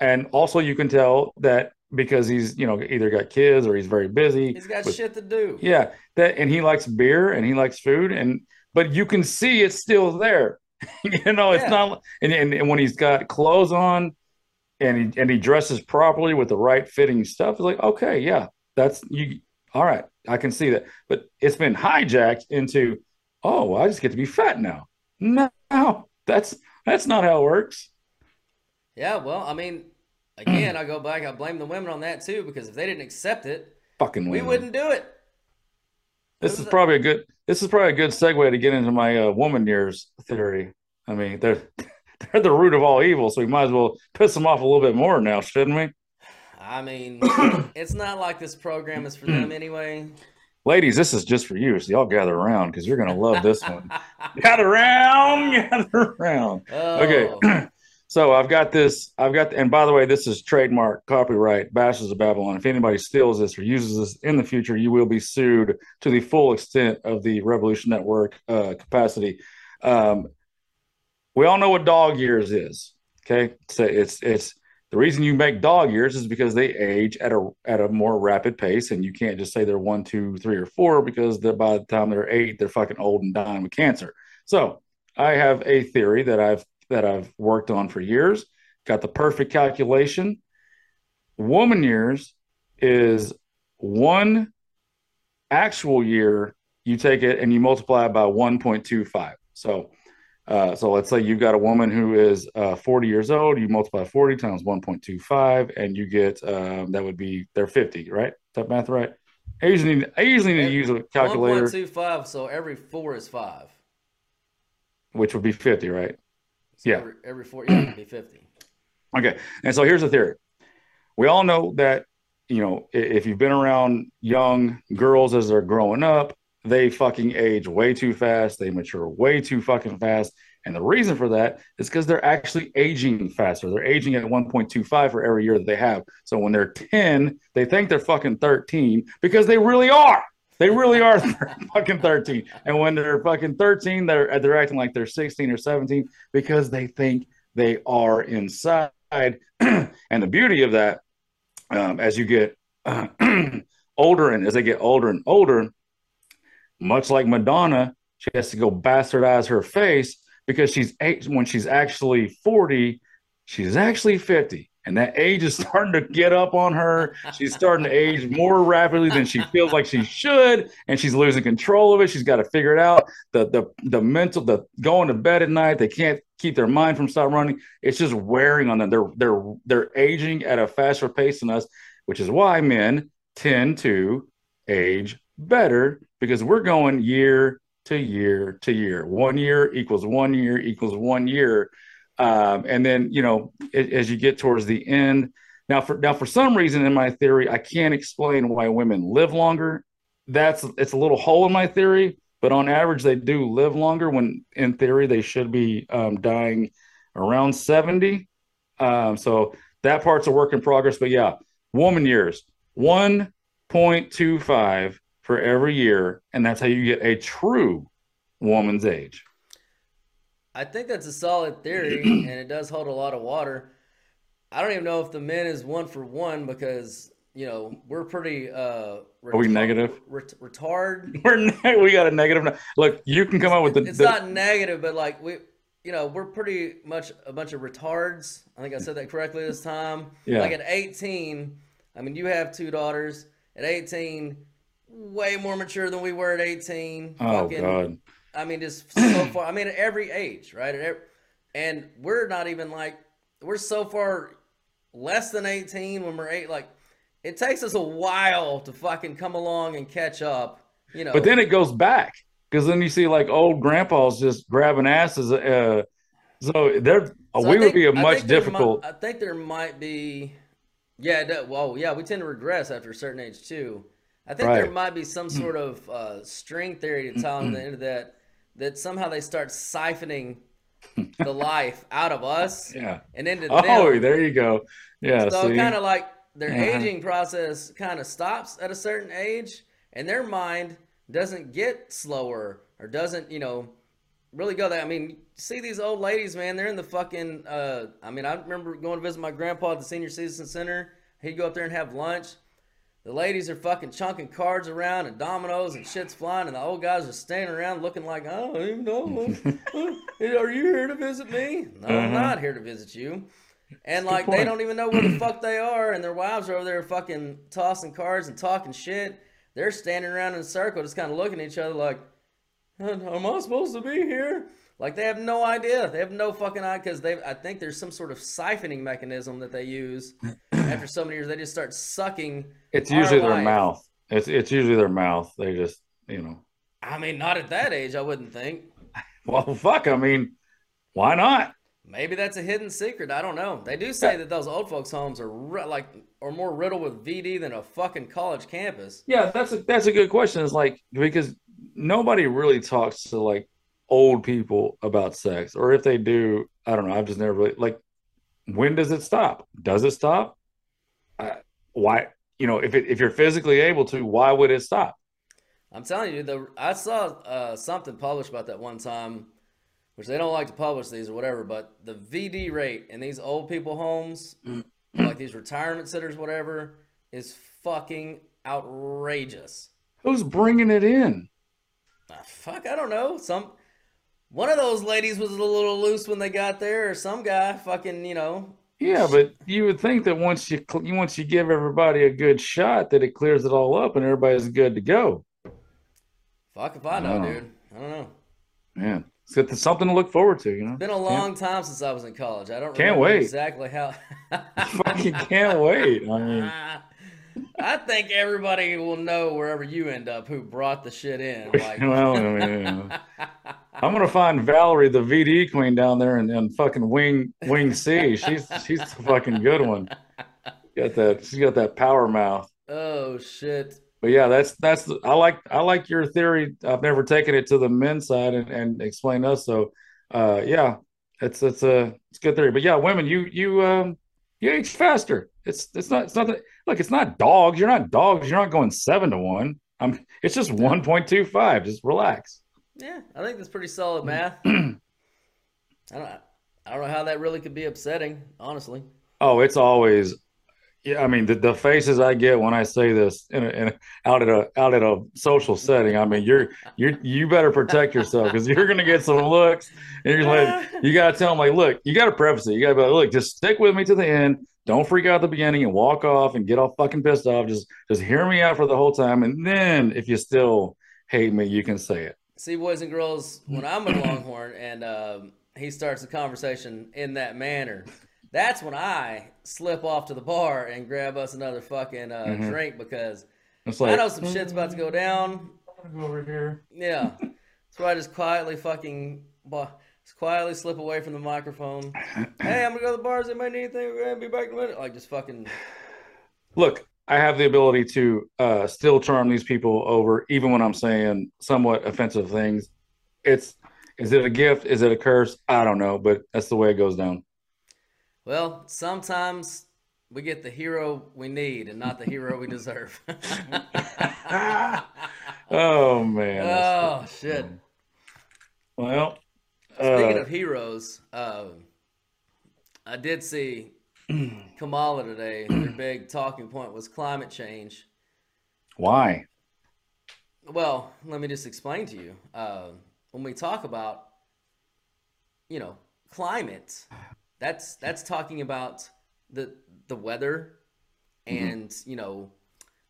and also you can tell that because he's you know either got kids or he's very busy. He's got shit to do. Yeah, that and he likes beer and he likes food and but you can see it's still there. you know, it's Yeah. not and, and and when he's got clothes on and he and he dresses properly with the right fitting stuff, it's like, okay, yeah, that's you all right, I can see that. But it's been hijacked into, oh, well, I just get to be fat now. No, that's that's not how it works. Yeah, well, I mean, again, I go back. I blame the women on that too because if they didn't accept it, Fucking we wouldn't do it. This is probably a good. This is probably a good segue to get into my uh, woman years theory. I mean, they're they're the root of all evil, so we might as well piss them off a little bit more now, shouldn't we? I mean, it's not like this program is for them anyway. Ladies, this is just for you, so y'all gather around because you're gonna love this one. gather around, gather around. Okay. So I've got this. I've got, and by the way, this is trademark, copyright, Bastards of Babylon. If anybody steals this or uses this in the future, you will be sued to the full extent of the Rebelution Network uh, capacity. Um, we all know what dog years is. Okay, so it's it's the reason you make dog years is because they age at a at a more rapid pace, and you can't just say they're one, two, three, or four because by the time they're eight, they're fucking old and dying with cancer. So I have a theory that I've that I've worked on for years. Got the perfect calculation. Woman years is one actual year. You take it and you multiply it by 1.25. So, uh, so let's say you've got a woman who is uh, 40 years old. You multiply 40 times 1.25, and you get um, that would be they're 50, right? Is that math right? I usually need, I usually need to use a calculator, point two five. So every four is five. which would be 50, right? So Yeah. Every, every four, yeah, it'd be fifty. Okay. And so here's the theory. We all know that, you know, if you've been around young girls as they're growing up, they fucking age way too fast. They mature way too fucking fast. And the reason for that is because they're actually aging faster. They're aging at 1.25 for every year that they have. So when they're 10, they think they're fucking 13 because they really are. They really are fucking 13. And when they're fucking 13, they're they're acting like they're 16 or 17 because they think they are inside. and the beauty of that, um, as you get uh, older and as they get older and older, much like Madonna, she has to go bastardize her face because she's eight, when she's actually 40, she's actually 50. And that age is starting to get up on her. She's starting to age more rapidly than she feels like she should, and she's losing control of it. She's got to figure it out. The the the mental, the going to bed at night, they can't keep their mind from stop running. It's just wearing on them. They're they're they're aging at a faster pace than us, which is why men tend to age better because we're going year to year to year. One year equals one year equals one year. Um, and then, you know, a- as you get towards the end, now for now for some reason in my theory, I can't explain why women live longer. That's it's a little hole in my theory, but on average they do live longer when in theory they should be um, dying around 70. Um, so that part's a work in progress. But yeah, woman years, 1.25 for every year, and that's how you get a true woman's age. I think that's a solid theory, and it does hold a lot of water. I don't even know if the men is one for one because you know we're pretty. Uh, Are we negative? Ret- retard. We're ne- we got a negative. Look, you can come up with the. It's the- not negative, but like we, you know, we're pretty much a bunch of retards. I think I said that correctly this time. Yeah. Like at 18, I mean, you have two daughters. At 18, way more mature than we were at 18. oh God. I mean, just so far. I mean, at every age, right? And we're not even like we're so far less than eighteen when we're eight. Like, it takes us a while to fucking come along and catch up. You know. But then it goes back because then you see like old grandpas just grabbing asses. Uh, so they're So I we would be a much think there difficult. mi- I think there might be. Yeah. Well, yeah, we tend to regress after a certain age too. I think there might be some sort of uh, string theory to tie on the end of that. That somehow they start siphoning the life out of us yeah. and into Oh, them. Oh, there you go. Yeah. So kind of like their Uh-huh. aging process kind of stops at a certain age, and their mind doesn't get slower or doesn't, you know, really go there. I mean, see these old ladies, man. They're in the fucking. Uh, I mean, I remember going to visit my grandpa at the senior citizen center, He'd go up there and have lunch. The ladies are fucking chunking cards around and dominoes and shit's flying, and the old guys are standing around looking like, I don't even know. are you here to visit me? No, I'm uh-huh. not here to visit you. And like they don't even know where the fuck they are, and their wives are over there fucking tossing cards and talking shit. They're standing around in a circle, just kind of looking at each other like, "Am I supposed to be here?" Like they have no idea. They have no fucking idea because they. I think there's some sort of siphoning mechanism that they use. After so many years, they just start sucking. It's usually their life. mouth. It's it's usually their mouth. They just you know. I mean, not at that age, I wouldn't think. Well, fuck. I mean, why not? Maybe that's a hidden secret. I don't know. They do say that those old folks' homes are ri- like are more riddled with VD than a fucking college campus. Yeah, that's a that's a good question. It's like because nobody really talks to like old people about sex, or if they do, I don't know. I've just never really like. When does it stop? Does it stop? Uh, why? You know, if it, if you're physically able to, why would it stop? I'm telling you, the I saw uh, something published about that one time, which they don't like to publish these or whatever. But the VD rate in these old people homes, like these retirement centers, whatever, is fucking outrageous. Who's bringing it in? Ah, fuck, I don't know. Some one of those ladies was a little loose when they got there, or some guy fucking, you know. Yeah, but you would think that once you once you give everybody a good shot, that it clears it all up and everybody's good to go. Fuck if I know, dude. I don't know. Man, it's got something to look forward to. You know, it's Been a long time since I was in college. I don't Can't wait. exactly how. fucking can't wait. I mean, I think everybody will know wherever you end up who brought the shit in. Like, well, I mean, I'm gonna find Valerie, the VD queen, down there and, in fucking Wing Wing C. She's she's the fucking good one. Got that? She's got that power mouth. oh shit. But yeah, that's that's I like I like your theory. I've never taken it to the men's side and, and explained us. So uh yeah, it's it's a it's a good theory. But yeah, women, you you um you age faster. It's it's not it's not that look, it's not dogs. You're not dogs. You're not going seven to one. I'm it's just one point two five. Just relax. Yeah, I think that's pretty solid mm. math. I don't. I don't know how that really could be upsetting, honestly. Oh, it's always yeah. I mean, the, the faces I get when I say this in, a, in a, out at a out at a social setting. I mean, you're you're you better protect yourself because you're gonna get some looks, and you're like, you gotta tell them like, look, you gotta preface it. You gotta be like, look, just stick with me to the end. Don't freak out at the beginning and walk off and get all fucking pissed off. Just just hear me out for the whole time, and then if you still hate me, you can say it. See, boys and girls, when I'm with Longhorn and um, he starts the conversation in that manner, that's when I slip off to the bar and grab us another fucking uh, Mhm. drink because It's I like know some shit's about to go down. I'm gonna go over here. Yeah. So I just quietly fucking bu- just quietly slip away from the microphone. Hey, I'm gonna go to the bars. Anybody need anything? We're gonna be back in a minute. Like just fucking look, I have the ability to uh, still charm these people over, even when I'm saying somewhat offensive things. It's is it a gift? Is it a curse? I don't know, but that's the way it goes down. well, sometimes we get the hero we need and not the hero we deserve. Oh man. oh shit. Well, Speaking uh, of heroes, um, I did see Kamala today. Their big talking point was climate change. why? Well, let me just explain to you. Uh, when we talk about, you know, climate, that's that's talking about the the weather and you know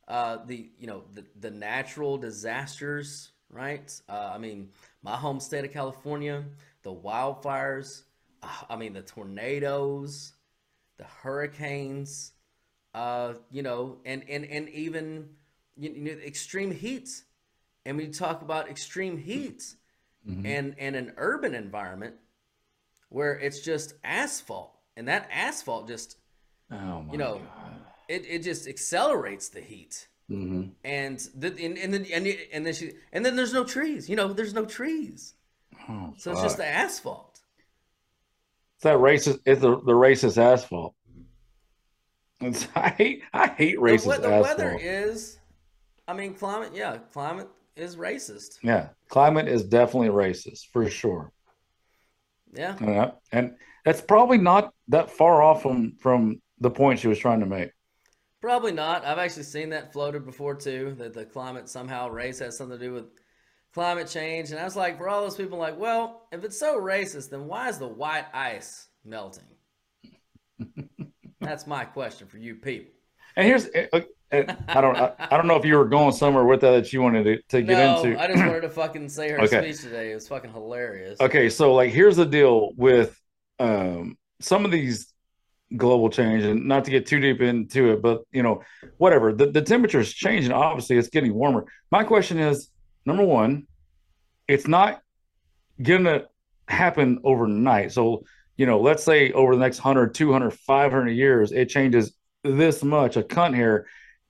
uh, the you know the the natural disasters, right? Uh, I mean, my home state of California, the wildfires. uh, I mean, the tornadoes, the hurricanes. Uh, you know, and and and even you you know, extreme heat. And we talk about extreme heat Mhm. and and an urban environment where it's just asphalt, and that asphalt just Oh my you know, it, it just accelerates the heat. hmm And the, and and then and, and then she and then there's no trees. You know, there's no trees, Oh, so it's just the asphalt. It's that racist. It's the, the racist asphalt. It's, I hate I hate The, racist we- the asphalt. weather is, I mean, climate. Yeah, climate is racist. yeah, climate is definitely racist for sure. Yeah, Yeah, and that's probably not that far off from from the point she was trying to make. Probably not. I've actually seen that floated before too. That the climate somehow race has something to do with climate change. And I was like, for all those people, like, well, if it's so racist, then why is the white ice melting? That's my question for you people. And here's uh, uh, I don't I, I don't know if you were going somewhere with that that you wanted to, to get no, into. I just wanted to fucking say her Okay. speech today. It was fucking hilarious. Okay, so like here's the deal with um some of these global change and not to get too deep into it, but you know, whatever. The the temperature is changing, obviously it's getting warmer. My question is number one, it's not gonna happen overnight. So, you know, let's say over the next 100, 200, 500 years, it changes this much, a cunt here,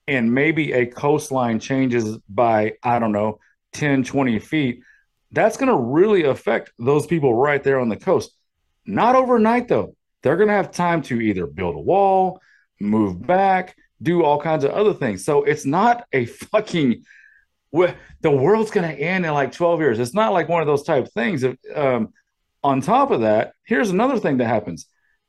and maybe a coastline changes by, I don't know, 10, 20 feet that's going to really affect those people right there on the coast. Not overnight, though. They're going to have time to either build a wall, move back, do all kinds of other things. So it's not a fucking, the world's going to end in like 12 years. It's not like one of those type of things. Um, on top of that, here's another thing that happens.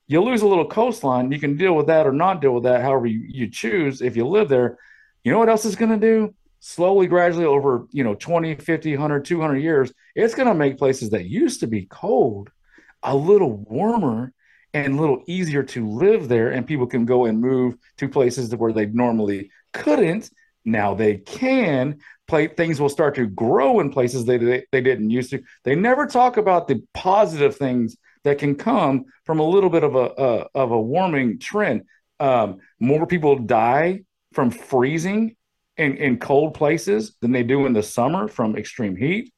You lose a little coastline. You can deal with that or not deal with that, however you, you choose if you live there. You know what else is going to do? slowly gradually over you know 20 50 100 200 years it's going to make places that used to be cold a little warmer and a little easier to live there and people can go and move to places where they normally couldn't now they can play things will start to grow in places they, they, they didn't used to they never talk about the positive things that can come from a little bit of a, a of a warming trend um, more people die from freezing in, in cold places than they do in the summer from extreme heat,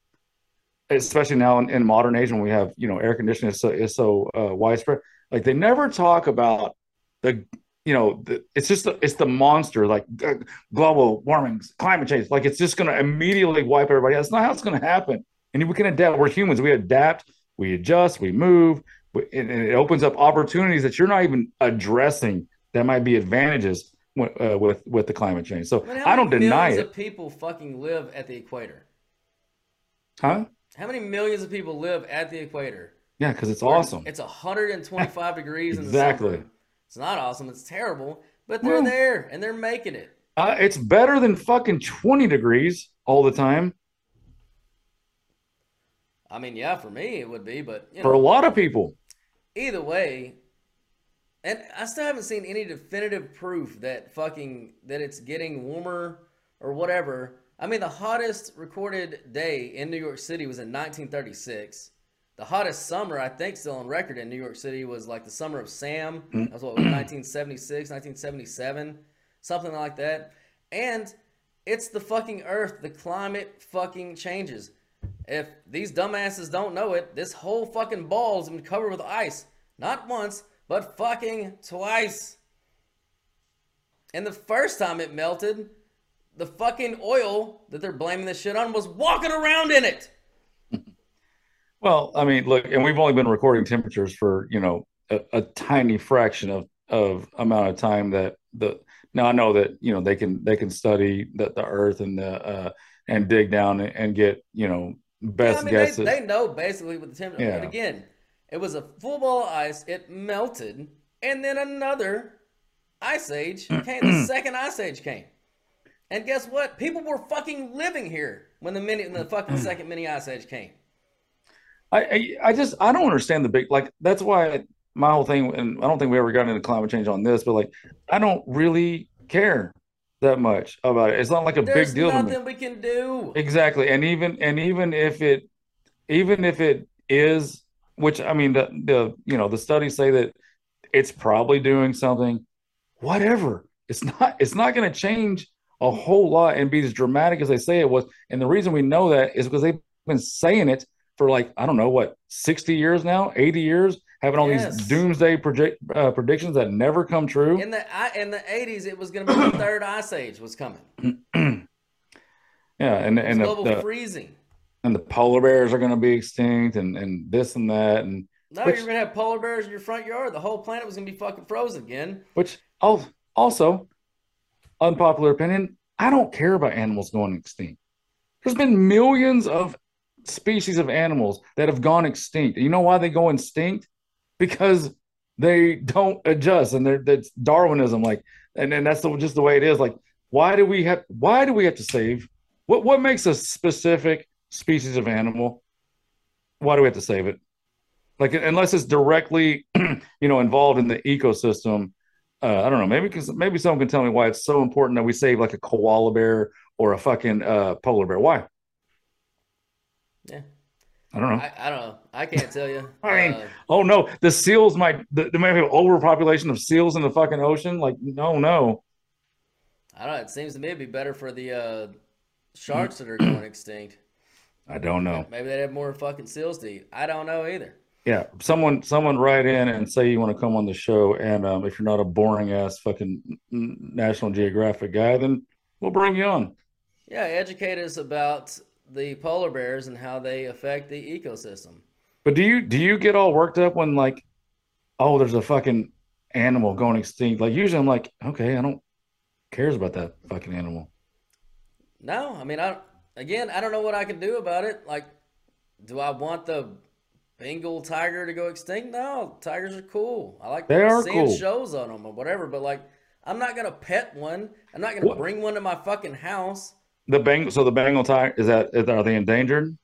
especially now in, in modern age when we have, you know, air conditioning is so, is so uh, widespread. Like they never talk about the, you know, the, it's just, the, it's the monster like uh, global warming, climate change. Like it's just going to immediately wipe everybody. Out. That's not how it's going to happen. And we can adapt. We're humans. We adapt, we adjust, we move, we- and it opens up opportunities that you're not even addressing that might be advantages with, uh, with with the climate change. So I, mean, I don't deny it, of people fucking live at the equator? huh? How many millions of people live at the equator? Yeah, because it's Where awesome. It's 125 degrees in the Exactly. It's not awesome. It's terrible. But they're Well- there and they're making it. Uh, it's better than fucking twenty degrees all the time I mean, yeah, for me it would be, but you for a lot of people. either way, and I still haven't seen any definitive proof that fucking that it's getting warmer or whatever. I mean, the hottest recorded day in New York City was in 1936. The hottest summer, I think, still on record in New York City was like the summer of Sam. Mm-hmm. That's what 1976, 1977, something like that. And it's the fucking Earth. The climate fucking changes. If these dumbasses don't know it, this whole fucking ball's been covered with ice. Not once, but fucking twice. And the first time it melted, the fucking oil that they're blaming this shit on was walking around in it. Well, I mean, look, and we've only been recording temperatures for you know a, a tiny fraction of of amount of time that the now I know that you know they can they can study the, the Earth and the uh, and dig down and, get you know best I mean, guesses. they, they know basically what the temperature. Yeah. But again, it was a full ball of ice. It melted, and then another ice age came. the second ice age came, and guess what? People were fucking living here when the mini, the fucking second mini ice age came. I, I I just I don't understand the big like that's why my whole thing and I don't think we ever got into climate change on this, but like I don't really care that much about it. It's not like a There's big deal to me. nothing we can do. Exactly. And even and even if it even if it is which I mean the the you know the studies say that it's probably doing something whatever. It's not it's not going to change a whole lot and be as dramatic as they say it was. And the reason we know that is because they've been saying it for like I don't know what 60 years now, 80 years having all Yes. these doomsday project, uh, predictions that never come true. In the I- in the eighties, it was going to be the third ice age was coming. yeah, and and the, global the freezing. and the polar bears are going to be extinct and and this and that and No, Which- you're gonna have polar bears in your front yard. The whole planet was gonna be fucking frozen again. Which al- also, unpopular opinion, I don't care about animals going extinct. There's been millions of species of animals that have gone extinct. You know why they go extinct? Because they don't adjust, and they're, that's Darwinism. Like and then that's the, just the way it is. Like, why do we have? Why do we have to save? What what makes a specific species of animal? Why do we have to save it? Like, unless it's directly, you know, involved in the ecosystem. Uh, I don't know. Maybe because maybe someone can tell me why it's so important that we save like a koala bear or a fucking uh, polar bear. Why? I don't know. I, I don't know. I can't tell you. I mean, Uh, oh no, the seals might the, there might be an overpopulation of seals in the fucking ocean. Like, no, no. I don't know. It seems to me it'd be better for the uh, sharks that are going extinct. I don't know. Maybe they'd have more fucking seals to eat. I don't know either. Yeah, someone someone write in and say you want to come on the show, and um, if you're not a boring ass fucking National Geographic guy, then we'll bring you on. Yeah, educate us about the polar bears and how they affect the ecosystem. But do you do you get all worked up when like, oh, there's a fucking animal going extinct? Like usually I'm like, okay, I don't cares about that fucking animal. No, I mean, I again, I don't know what I can do about it. Like, do I want the Bengal tiger to go extinct? No, tigers are cool. I like They are seeing cool. shows on them or whatever. But like, I'm not gonna pet one. I'm not gonna What? bring one to my fucking house. The Bengal, so the Bengal tiger is that is, are they endangered?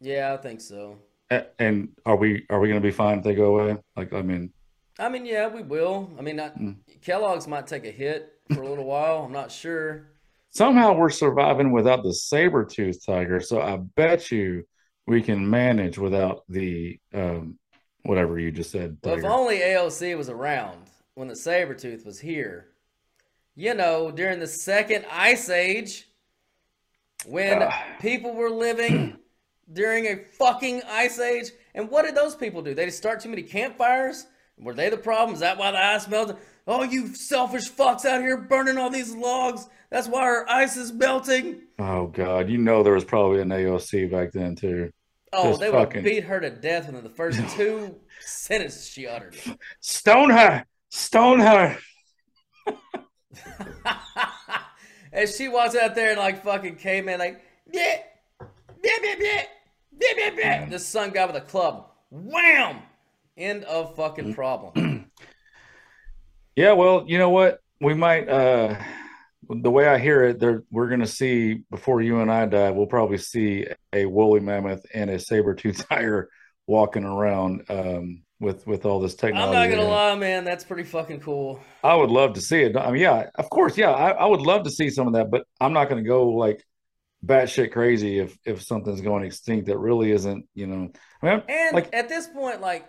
Yeah, I think so. A- And are we are we going to be fine if they go away? Like, I mean, I mean, yeah, we will. I mean, not, Mm. Kellogg's might take a hit for a little while. I'm not sure. somehow we're surviving without the saber tooth tiger. So I bet you we can manage without the um, whatever you just said. Well, if only AOC was around when the saber tooth was here. You know, during the second ice age, when Ah. people were living during a fucking ice age. And what did those people do? They just start too many campfires? Were they the problem? Is that why the ice melted? Oh, you selfish fucks out here burning all these logs. That's why our ice is melting. oh god, you know there was probably an AOC back then too. Oh, Just they would fucking- beat her to death within the first two sentences she uttered. Stone her, stone her. and she walks out there and like fucking caveman, like, yeah, yeah, yeah, yeah, yeah, yeah, yeah. This son guy with a club, wham! End of fucking problem. Yeah, well, you know what? We might. uh The way I hear it, there we're going to see before you and I die. We'll probably see a woolly mammoth and a saber tooth tiger walking around um, with with all this technology. I'm not gonna lie, man, that's pretty fucking cool. I would love to see it. I mean, yeah, of course, yeah, I, I would love to see some of that, but I'm not going to go like batshit crazy if if something's going extinct that really isn't. You know, I mean, And like at this point, like,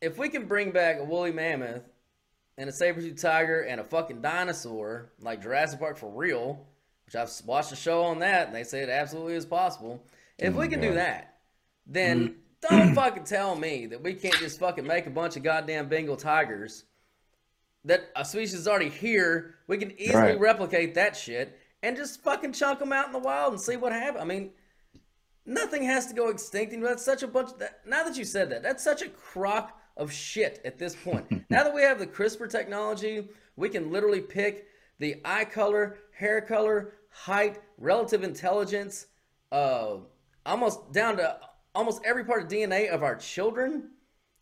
if we can bring back a woolly mammoth and a saber-tooth tiger and a fucking dinosaur, like Jurassic Park for real, which I've watched a show on that, and they say it absolutely is possible. If Oh we can do that, then mm-hmm. Don't fucking tell me that we can't just fucking make a bunch of goddamn Bengal tigers. That a species is already here. We can easily Right. replicate that shit and just fucking chunk them out in the wild and see what happens. I mean, nothing has to go extinct. And that's such a bunch. That, now that you said that, that's such a crock of shit at this point. now that we have the CRISPR technology, we can literally pick the eye color, hair color, height, relative intelligence, uh, almost down to almost every part of DNA of our children.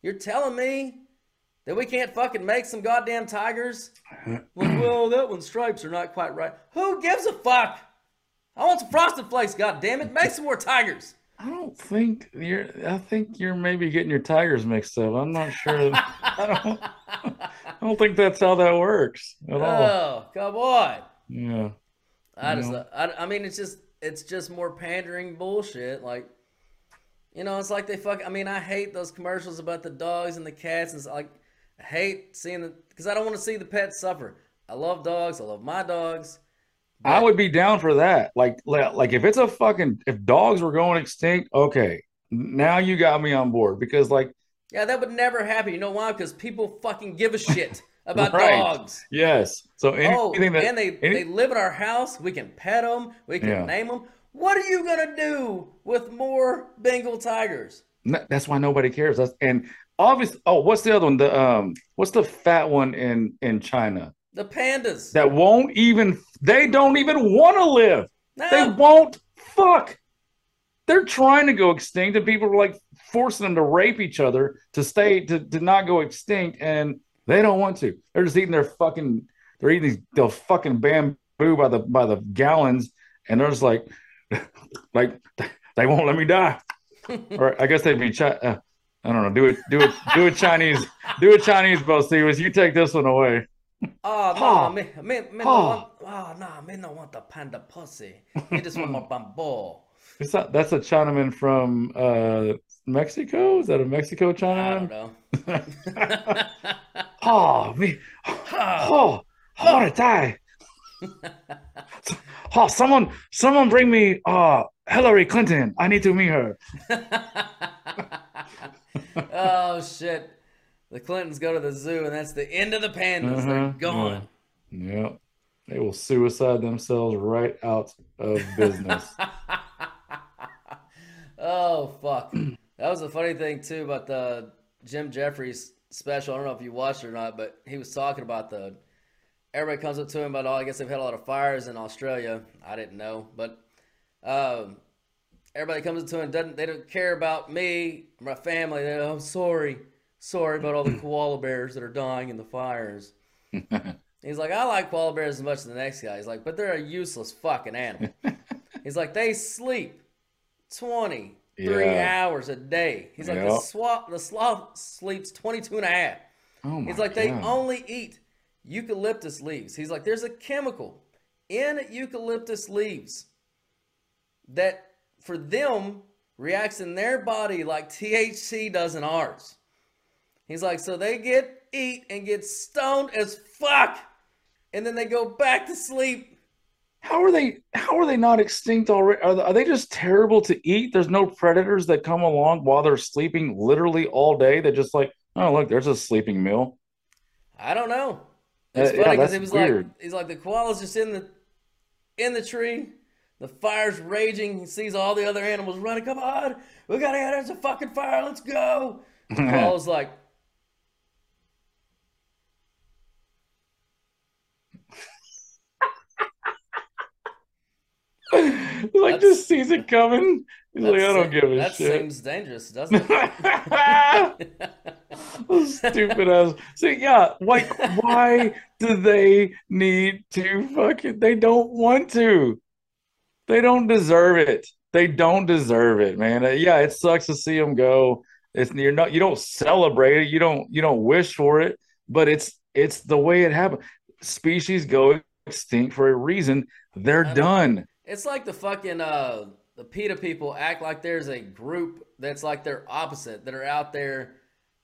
You're telling me that we can't fucking make some goddamn tigers? Like, well, that one's stripes are not quite right. Who gives a fuck? I want some frosted flakes, goddamn it! Make some more tigers. I don't think you're. I think you're maybe getting your tigers mixed up. I'm not sure. I don't. I don't think that's how that works at all. Oh, come on. Yeah. I just, I, I mean, it's just, it's just more pandering bullshit. Like, you know, it's like they fuck. I mean, I hate those commercials about the dogs and the cats, and it's like, I hate seeing the, because I don't want to see the pets suffer. I love dogs. I love my dogs. I would be down for that. Like, li- like if it's a fucking if dogs were going extinct, okay, now you got me on board because like Yeah, that would never happen. You know why? Because people fucking give a shit about Right. dogs. yes. So Oh, anything that and they, any- they live in our house. We can pet them. We can Yeah. name them. What are you gonna do with more Bengal tigers? That's why nobody cares. That's and obviously. Oh, what's the other one? The um, what's the fat one in in China The pandas. that won't even? They don't even want to live. no, They won't. Fuck. They're trying to go extinct, and people are like forcing them to rape each other to stay to to not go extinct, and they don't want to. They're just eating their fucking they're eating these they'll fucking bamboo by the by the gallons, and they're just like, like they won't let me die. or I guess they'd be. Chi- uh, I don't know. Do it. Do it. Do a Chinese. Do a Chinese, Bo Stevens. You take this one away. Oh, no, me, me, me Ha. no want, oh, no, me no want the panda pussy. Me just want my bamboo. It's not, that's a Chinaman from uh, Mexico. Is that a Mexico I don't Chinaman? know. Oh, me. Oh, I want to die. Oh, someone, someone bring me uh Hillary Clinton. I need to meet her. oh shit! The Clintons go to the zoo, and that's the end of the pandas. They're Uh-huh. gone. Yeah, they will suicide themselves right out of business. Oh fuck! That was a funny thing too about the Jim Jeffries special. I don't know if you watched it or not, but he was talking about the. Everybody comes up to him about, oh, I guess they've had a lot of fires in Australia. I didn't know, but um, everybody comes up to him. and Doesn't they don't care about me, my family? They, I'm sorry, sorry about all the koala bears that are dying in the fires. He's like, I like koala bears as much as the next guy. He's like, but they're a useless fucking animal. He's like, they sleep 23 Yeah. hours a day. He's like, the, Yep. the sloth sleeps 22 and a half. Oh my He's like, they only eat eucalyptus leaves. He's like, there's a chemical in eucalyptus leaves that for them reacts in their body like THC does in ours. He's like, so they get eat and get stoned as fuck, and then they go back to sleep. How are they? How are they not extinct already? Are they, are they just terrible to eat? There's no predators that come along while they're sleeping literally all day. They're just like, oh look, there's a sleeping meal. I don't know. It's Uh, funny because that's he was weird. like, he's like the koala's just in the in the tree. The fire's raging. He sees all the other animals running. Come on, we gotta get there's a fucking fire. Let's go. The koala's like, like just sees it coming. He's like, I don't give a That shit. That seems dangerous, doesn't it? Stupid ass. So yeah, like why do they need to fucking? They don't want to. They don't deserve it. They don't deserve it, man. Uh, yeah, it sucks to see them go. It's you're not. You don't celebrate it. You don't. You don't wish for it. But it's it's the way it happened. Species go extinct for a reason. They're I know. done. It's like the fucking uh the PETA people act like there's a group that's like their opposite that are out there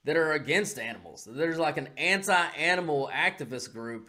that are against animals. There's like an anti-animal activist group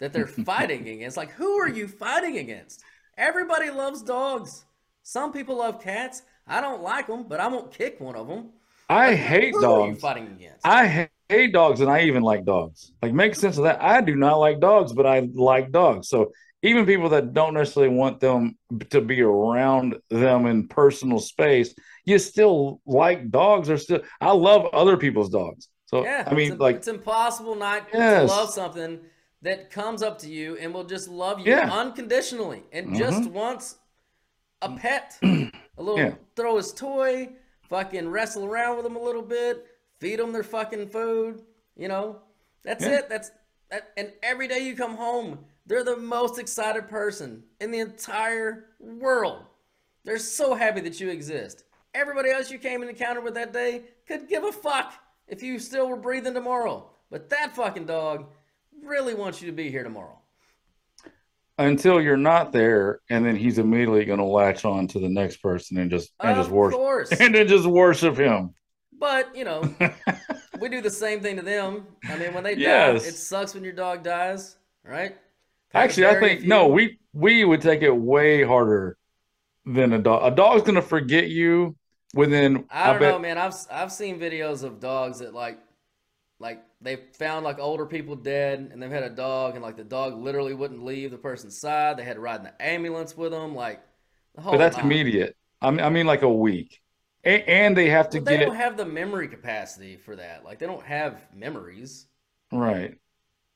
that they're fighting against. Like, who are you fighting against? Everybody loves dogs. Some people love cats. I don't like them, but I won't kick one of them. I hate Who are you dogs. fighting against? I ha- hate dogs and I even like dogs. Like make sense of that. I do not like dogs, but I like dogs. So even people that don't necessarily want them to be around them in personal space, you still like dogs. Or still, I love other people's dogs. So Yeah, I mean, it's, like, it's impossible not Yes. to love something that comes up to you and will just love you Yeah. unconditionally and Mhm. just wants a pet, a little Yeah. throw his toy, fucking wrestle around with them a little bit, feed them their fucking food. You know, that's Yeah. it. That's that. And every day you come home, they're the most excited person in the entire world. They're so happy that you exist. Everybody else you came and encountered with that day could give a fuck if you still were breathing tomorrow. But that fucking dog really wants you to be here tomorrow. until you're not there, and then he's immediately going to latch on to the next person and just and just worship course. and then just worship him. But, you know, we do the same thing to them. I mean, when they Yes. die, it sucks when your dog dies, right? Actually, I think few. no, we we would take it way harder than a dog. A dog's gonna forget you within. I don't bet. know, man. I've I've seen videos of dogs that like like they found like older people dead and they've had a dog and like the dog literally wouldn't leave the person's side. They had to ride in the ambulance with them, like the whole but that's immediate. I mean, I mean, like a week, and, and they have to But they get don't have the memory capacity for that. Like they don't have memories. right.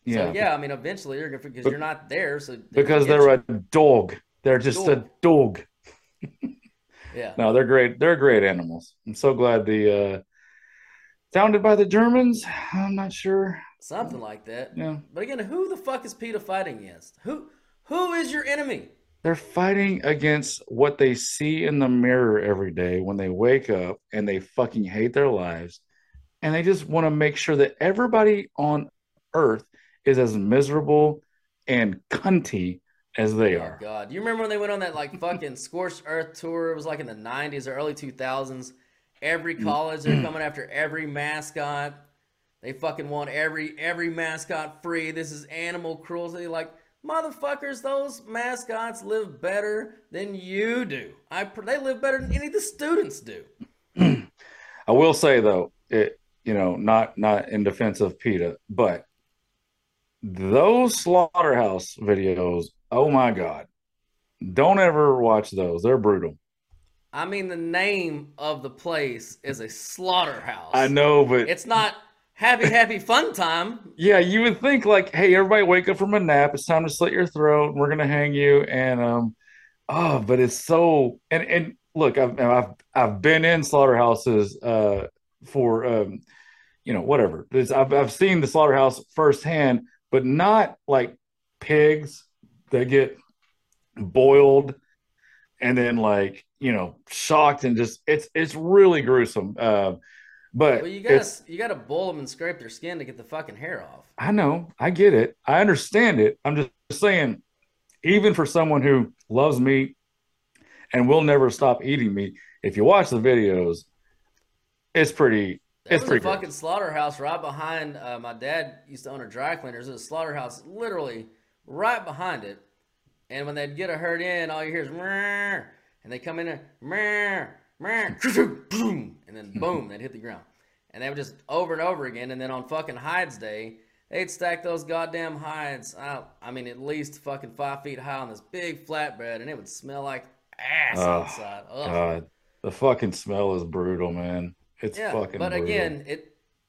Yeah, So yeah, I mean, eventually you're gonna because you're not there. So they because they're you. a dog. They're just a dog. yeah. No, they're great. They're great animals. I'm so glad the uh founded by the Germans. I'm not sure. Something like that. Yeah. But again, who the fuck is PETA fighting against? Who who is your enemy? They're fighting against what they see in the mirror every day when they wake up and they fucking hate their lives. And they just want to make sure that everybody on earth is as miserable and cunty as they Oh are. God, you remember when they went on that like fucking scorched earth tour? It was like in the '90s or early 2000s. Every Mm. college they're coming after every mascot. They fucking want every every mascot free. This is animal cruelty. Like motherfuckers, those mascots live better than you do. I they live better than any of the students do. I will say though, it you know, not not in defense of PETA, but those slaughterhouse videos, oh my god. Don't ever watch those. They're brutal. I mean, the name of the place is a slaughterhouse. I know, but It's not happy, happy fun time. Yeah, you would think like, hey, everybody wake up from a nap. It's time to slit your throat. We're gonna hang you. And um, oh, but it's so and and look, I've I've I've been in slaughterhouses uh for um, you know, whatever. It's, I've I've seen the slaughterhouse firsthand, but not like pigs that get boiled and then like you know shocked and just it's it's really gruesome. Uh, but Well, you gotta you gotta boil them and scrape their skin to get the fucking hair off. I know, I get it, I understand it. I'm just saying, even for someone who loves meat and will never stop eating meat, if you watch the videos, it's pretty. There It's was a fucking gross. slaughterhouse right behind. Uh, my dad used to own a dry cleaners. There's a slaughterhouse literally right behind it. And when they'd get a herd in, all you hear is "Meow," and they come in there, "Meow, meow," boom, and then boom, they'd hit the ground. And they would just over and over again. And then on fucking Hides Day, they'd stack those goddamn hides out. I mean, at least fucking five feet high on this big flatbread, and it would smell like ass Oh, outside. Ugh. God, the fucking smell is brutal, man. It's Yeah, fucking. but brutal. again, it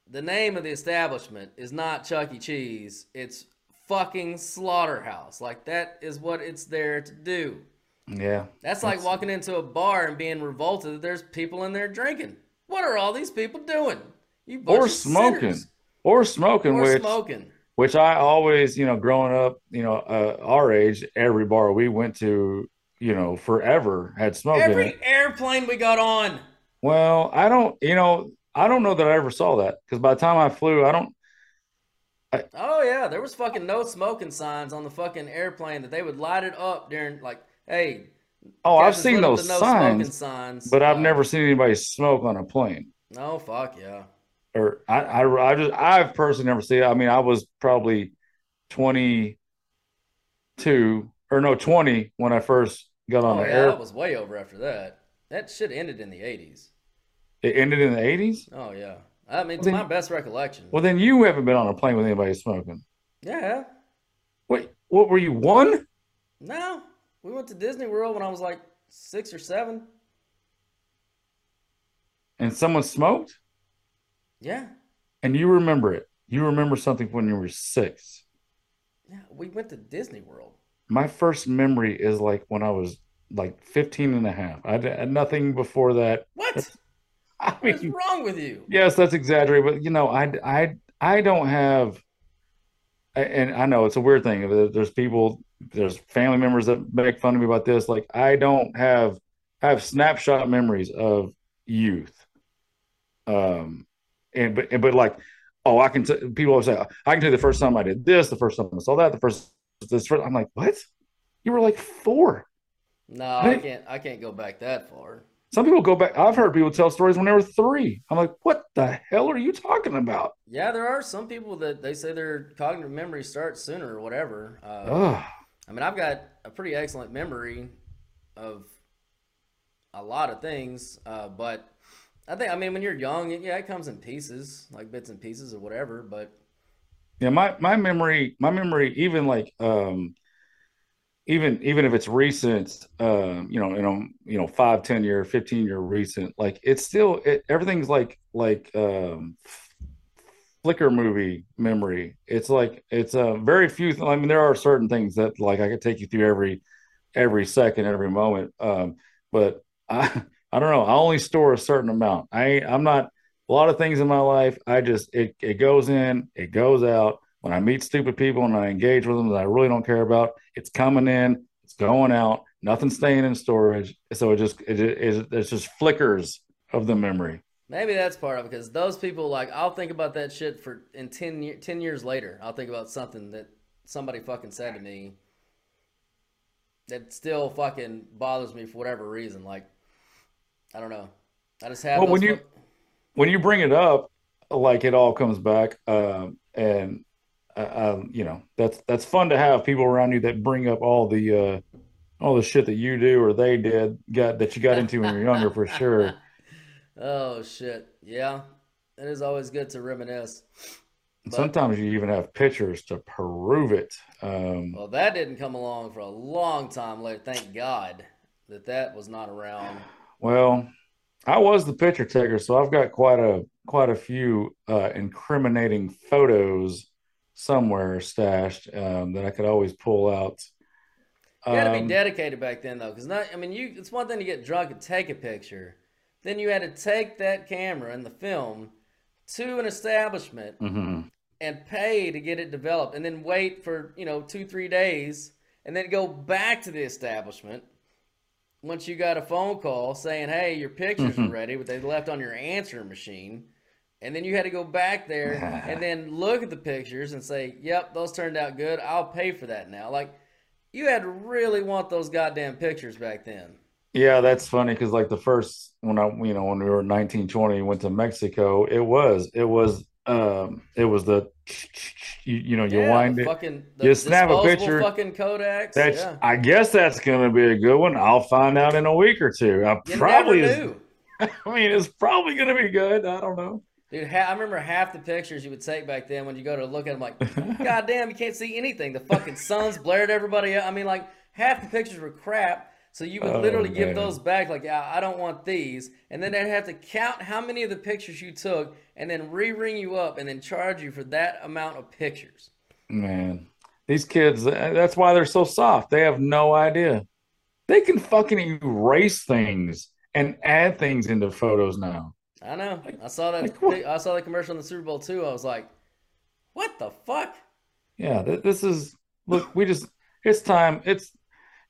the name of the establishment is not Chuck E. Cheese. It's fucking slaughterhouse. Like that is what it's there to do. yeah, That's like walking into a bar and being revolted that there's people in there drinking. What are all these people doing? You or smoking, or smoking, or which smoking. which I always, you know, growing up, you know, uh, our age, every bar we went to, you know, forever had smoke in it. Every airplane we got on. Well, I don't, you know, I don't know that I ever saw that because by the time I flew, I don't. Oh yeah, there was fucking no smoking signs on the fucking airplane that they would light it up during like, hey. Oh, I've seen those no signs, signs, but I've uh, never seen anybody smoke on a plane. No, fuck yeah. Or I, I, I just, I've personally never seen it. I mean, I was probably twenty-two or no, twenty when I first got on Oh the yeah, air. that was way over after that. That shit ended in the '80s. It ended in the eighties. Oh yeah, I mean, to Then- my best recollection. Well, then you haven't been on a plane with anybody smoking. Yeah, Wait, what were you one? no, we went to Disney World when I was like six or seven. And someone smoked, Yeah, and you remember it. You remember something when you were six. yeah, we went to Disney World. My first memory is like when I was like 15 and a half. I had nothing before that. What? I What's mean, wrong with you? yes, that's exaggerated, but you know, I, I, I don't have, and I know it's a weird thing. There's people, there's family members that make fun of me about this. Like, I don't have, I have snapshot memories of youth. Um, and but, but like, oh, I can, t- people always say, I can tell you the first time I did this, the first time I saw that, the first, this, first, I'm like, what? You were like four. No, I Right. can't. I can't go back that far. Some people go back. I've heard people tell stories when they were three. I'm like, what the hell are you talking about? Yeah, there are some people that they say their cognitive memory starts sooner or whatever. Uh, I mean, I've got a pretty excellent memory of a lot of things, uh, but I think, I mean, when you're young, it, yeah, it comes in pieces, like bits and pieces or whatever. But Yeah, my my memory, my memory, even like um, even even if it's recent, um, you know, you know, you know, five, ten year, fifteen year recent, like it's still it, everything's like like um, flicker movie memory. It's like it's a uh, very few. I mean, there are certain things that like I could take you through every every second, every moment. Um, but I I don't know. I only store a certain amount. I I'm not a lot of things in my life, I just it it goes in, it goes out. When I meet stupid people and I engage with them that I really don't care about, it's coming in, it's going out. Nothing's staying in storage. So it just it, it, it's just flickers of the memory. Maybe that's part of it because those people like I'll think about that shit for in 10, 10 years later. I'll think about something that somebody fucking said to me that still fucking bothers me for whatever reason. Like I don't know. I just have. Well, when you when you bring it up, like it all comes back, um, and uh, um, you know that's that's fun to have people around you that bring up all the uh, all the shit that you do or they did got that you got into when you're younger for sure. oh shit! Yeah, it is always good to reminisce. But- sometimes you even have pictures to prove it. Um, Well, that didn't come along for a long time later. Thank God that that was not around. well, I was the picture taker, so I've got quite a quite a few uh, incriminating photos somewhere stashed um, that I could always pull out. You had to be Um, dedicated back then, though, because not. I mean, you. It's one thing to get drunk and take a picture, then you had to take that camera and the film to an establishment mhm. and pay to get it developed, and then wait for you know two three days, and then go back to the establishment. Once you got a phone call saying, "Hey, your pictures Mhm. are ready," but they left on your answering machine, and then you had to go back there and then look at the pictures and say, "Yep, those turned out good. I'll pay for that now." Like you had to really want those goddamn pictures back then. Yeah, that's funny because like the first when I you know when we were 19, 20, went to Mexico, it was it was um it was the you, you know you yeah, wind it. fucking you snap a picture. Fucking Kodaks. That's yeah. I guess that's gonna be a good one. I'll find out in a week or two. I You probably is. I mean, it's probably gonna be good. I don't know. Dude, ha- I remember half the pictures you would take back then when you go to look at them, like, God damn, you can't see anything. The fucking sun's blared everybody up. I mean, like, half the pictures were crap. So you would Oh, literally give those back, like, yeah, I don't want these. And then they'd have to count how many of the pictures you took and then re ring you up and then charge you for that amount of pictures. Man, these kids, that's why they're so soft. They have no idea. They can fucking erase things and add things into photos now. I know. I saw that. like? I saw that commercial in the Super Bowl too. I was like, what the fuck? Yeah, th- this is look, we just it's time. It's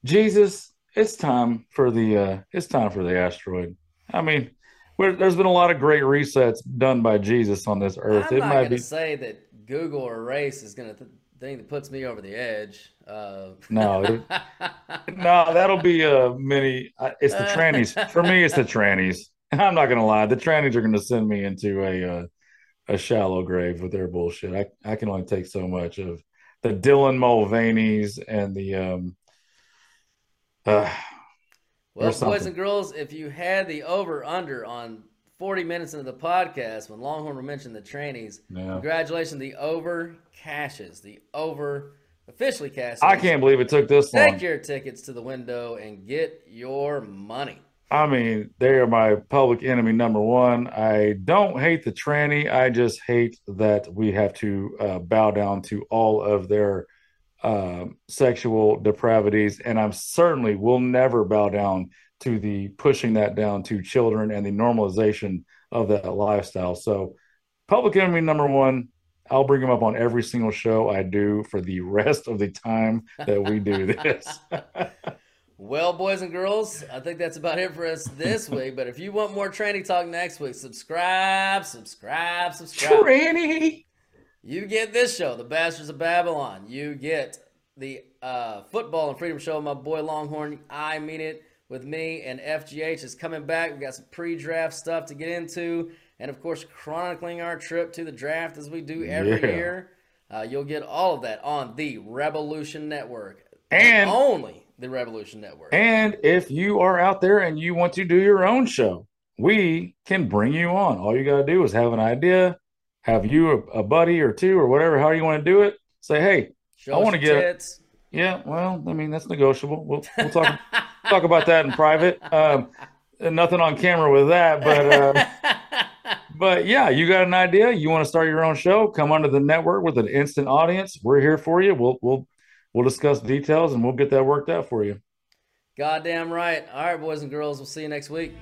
Jesus, it's time for the uh it's time for the asteroid. I mean, there's been a lot of great resets done by Jesus on this earth. I'm it not might be say that Google or race is going to th- thing that puts me over the edge. Uh, no, it- no, that'll be a mini. Uh, it's the trannies for me. It's the trannies. I'm not gonna lie. The trannies are gonna send me into a uh, a shallow grave with their bullshit. I I can only take so much of the Dylan Mulvaney's and the um. Uh, well, boys and girls, if you had the over under on 40 minutes into the podcast when Longhorn mentioned the trannies, Yeah. congratulations, the over cashes, the over officially cashes. I can't believe it took this long. Take your tickets to the window and get your money. I mean, they are my public enemy number one. I don't hate the tranny. I just hate that we have to uh, bow down to all of their um sexual depravities. And I'm certainly will never bow down to the pushing that down to children and the normalization of that lifestyle. So, public enemy number one. I'll bring him up on every single show I do for the rest of the time that we do this. Well, boys and girls, I think that's about it for us this week. But if you want more training talk next week, subscribe, subscribe, subscribe. Tranny. You get this show, The Bastards of Babylon. You get the uh, Football and Freedom Show, my boy Longhorn. I mean it with me and FGH is coming back. We got some pre-draft stuff to get into, and of course, chronicling our trip to the draft as we do every Yeah. year. Uh, you'll get all of that on the Rebelution Network, And- only the Rebelution Network. And if you are out there and you want to do your own show, we can bring you on. All you got to do is have an idea, have you a, a buddy or two or whatever, how you want to do it. Say, hey, Show I wanna get- tits. yeah, well, I mean that's negotiable. We'll we'll talk talk about that in private. Um, nothing on camera with that, but uh, but yeah, you got an idea. You want to start your own show? Come onto the network with an instant audience. We're here for you. We'll we'll we'll discuss details and we'll get that worked out for you. Goddamn right. All right, boys and girls, we'll see you next week.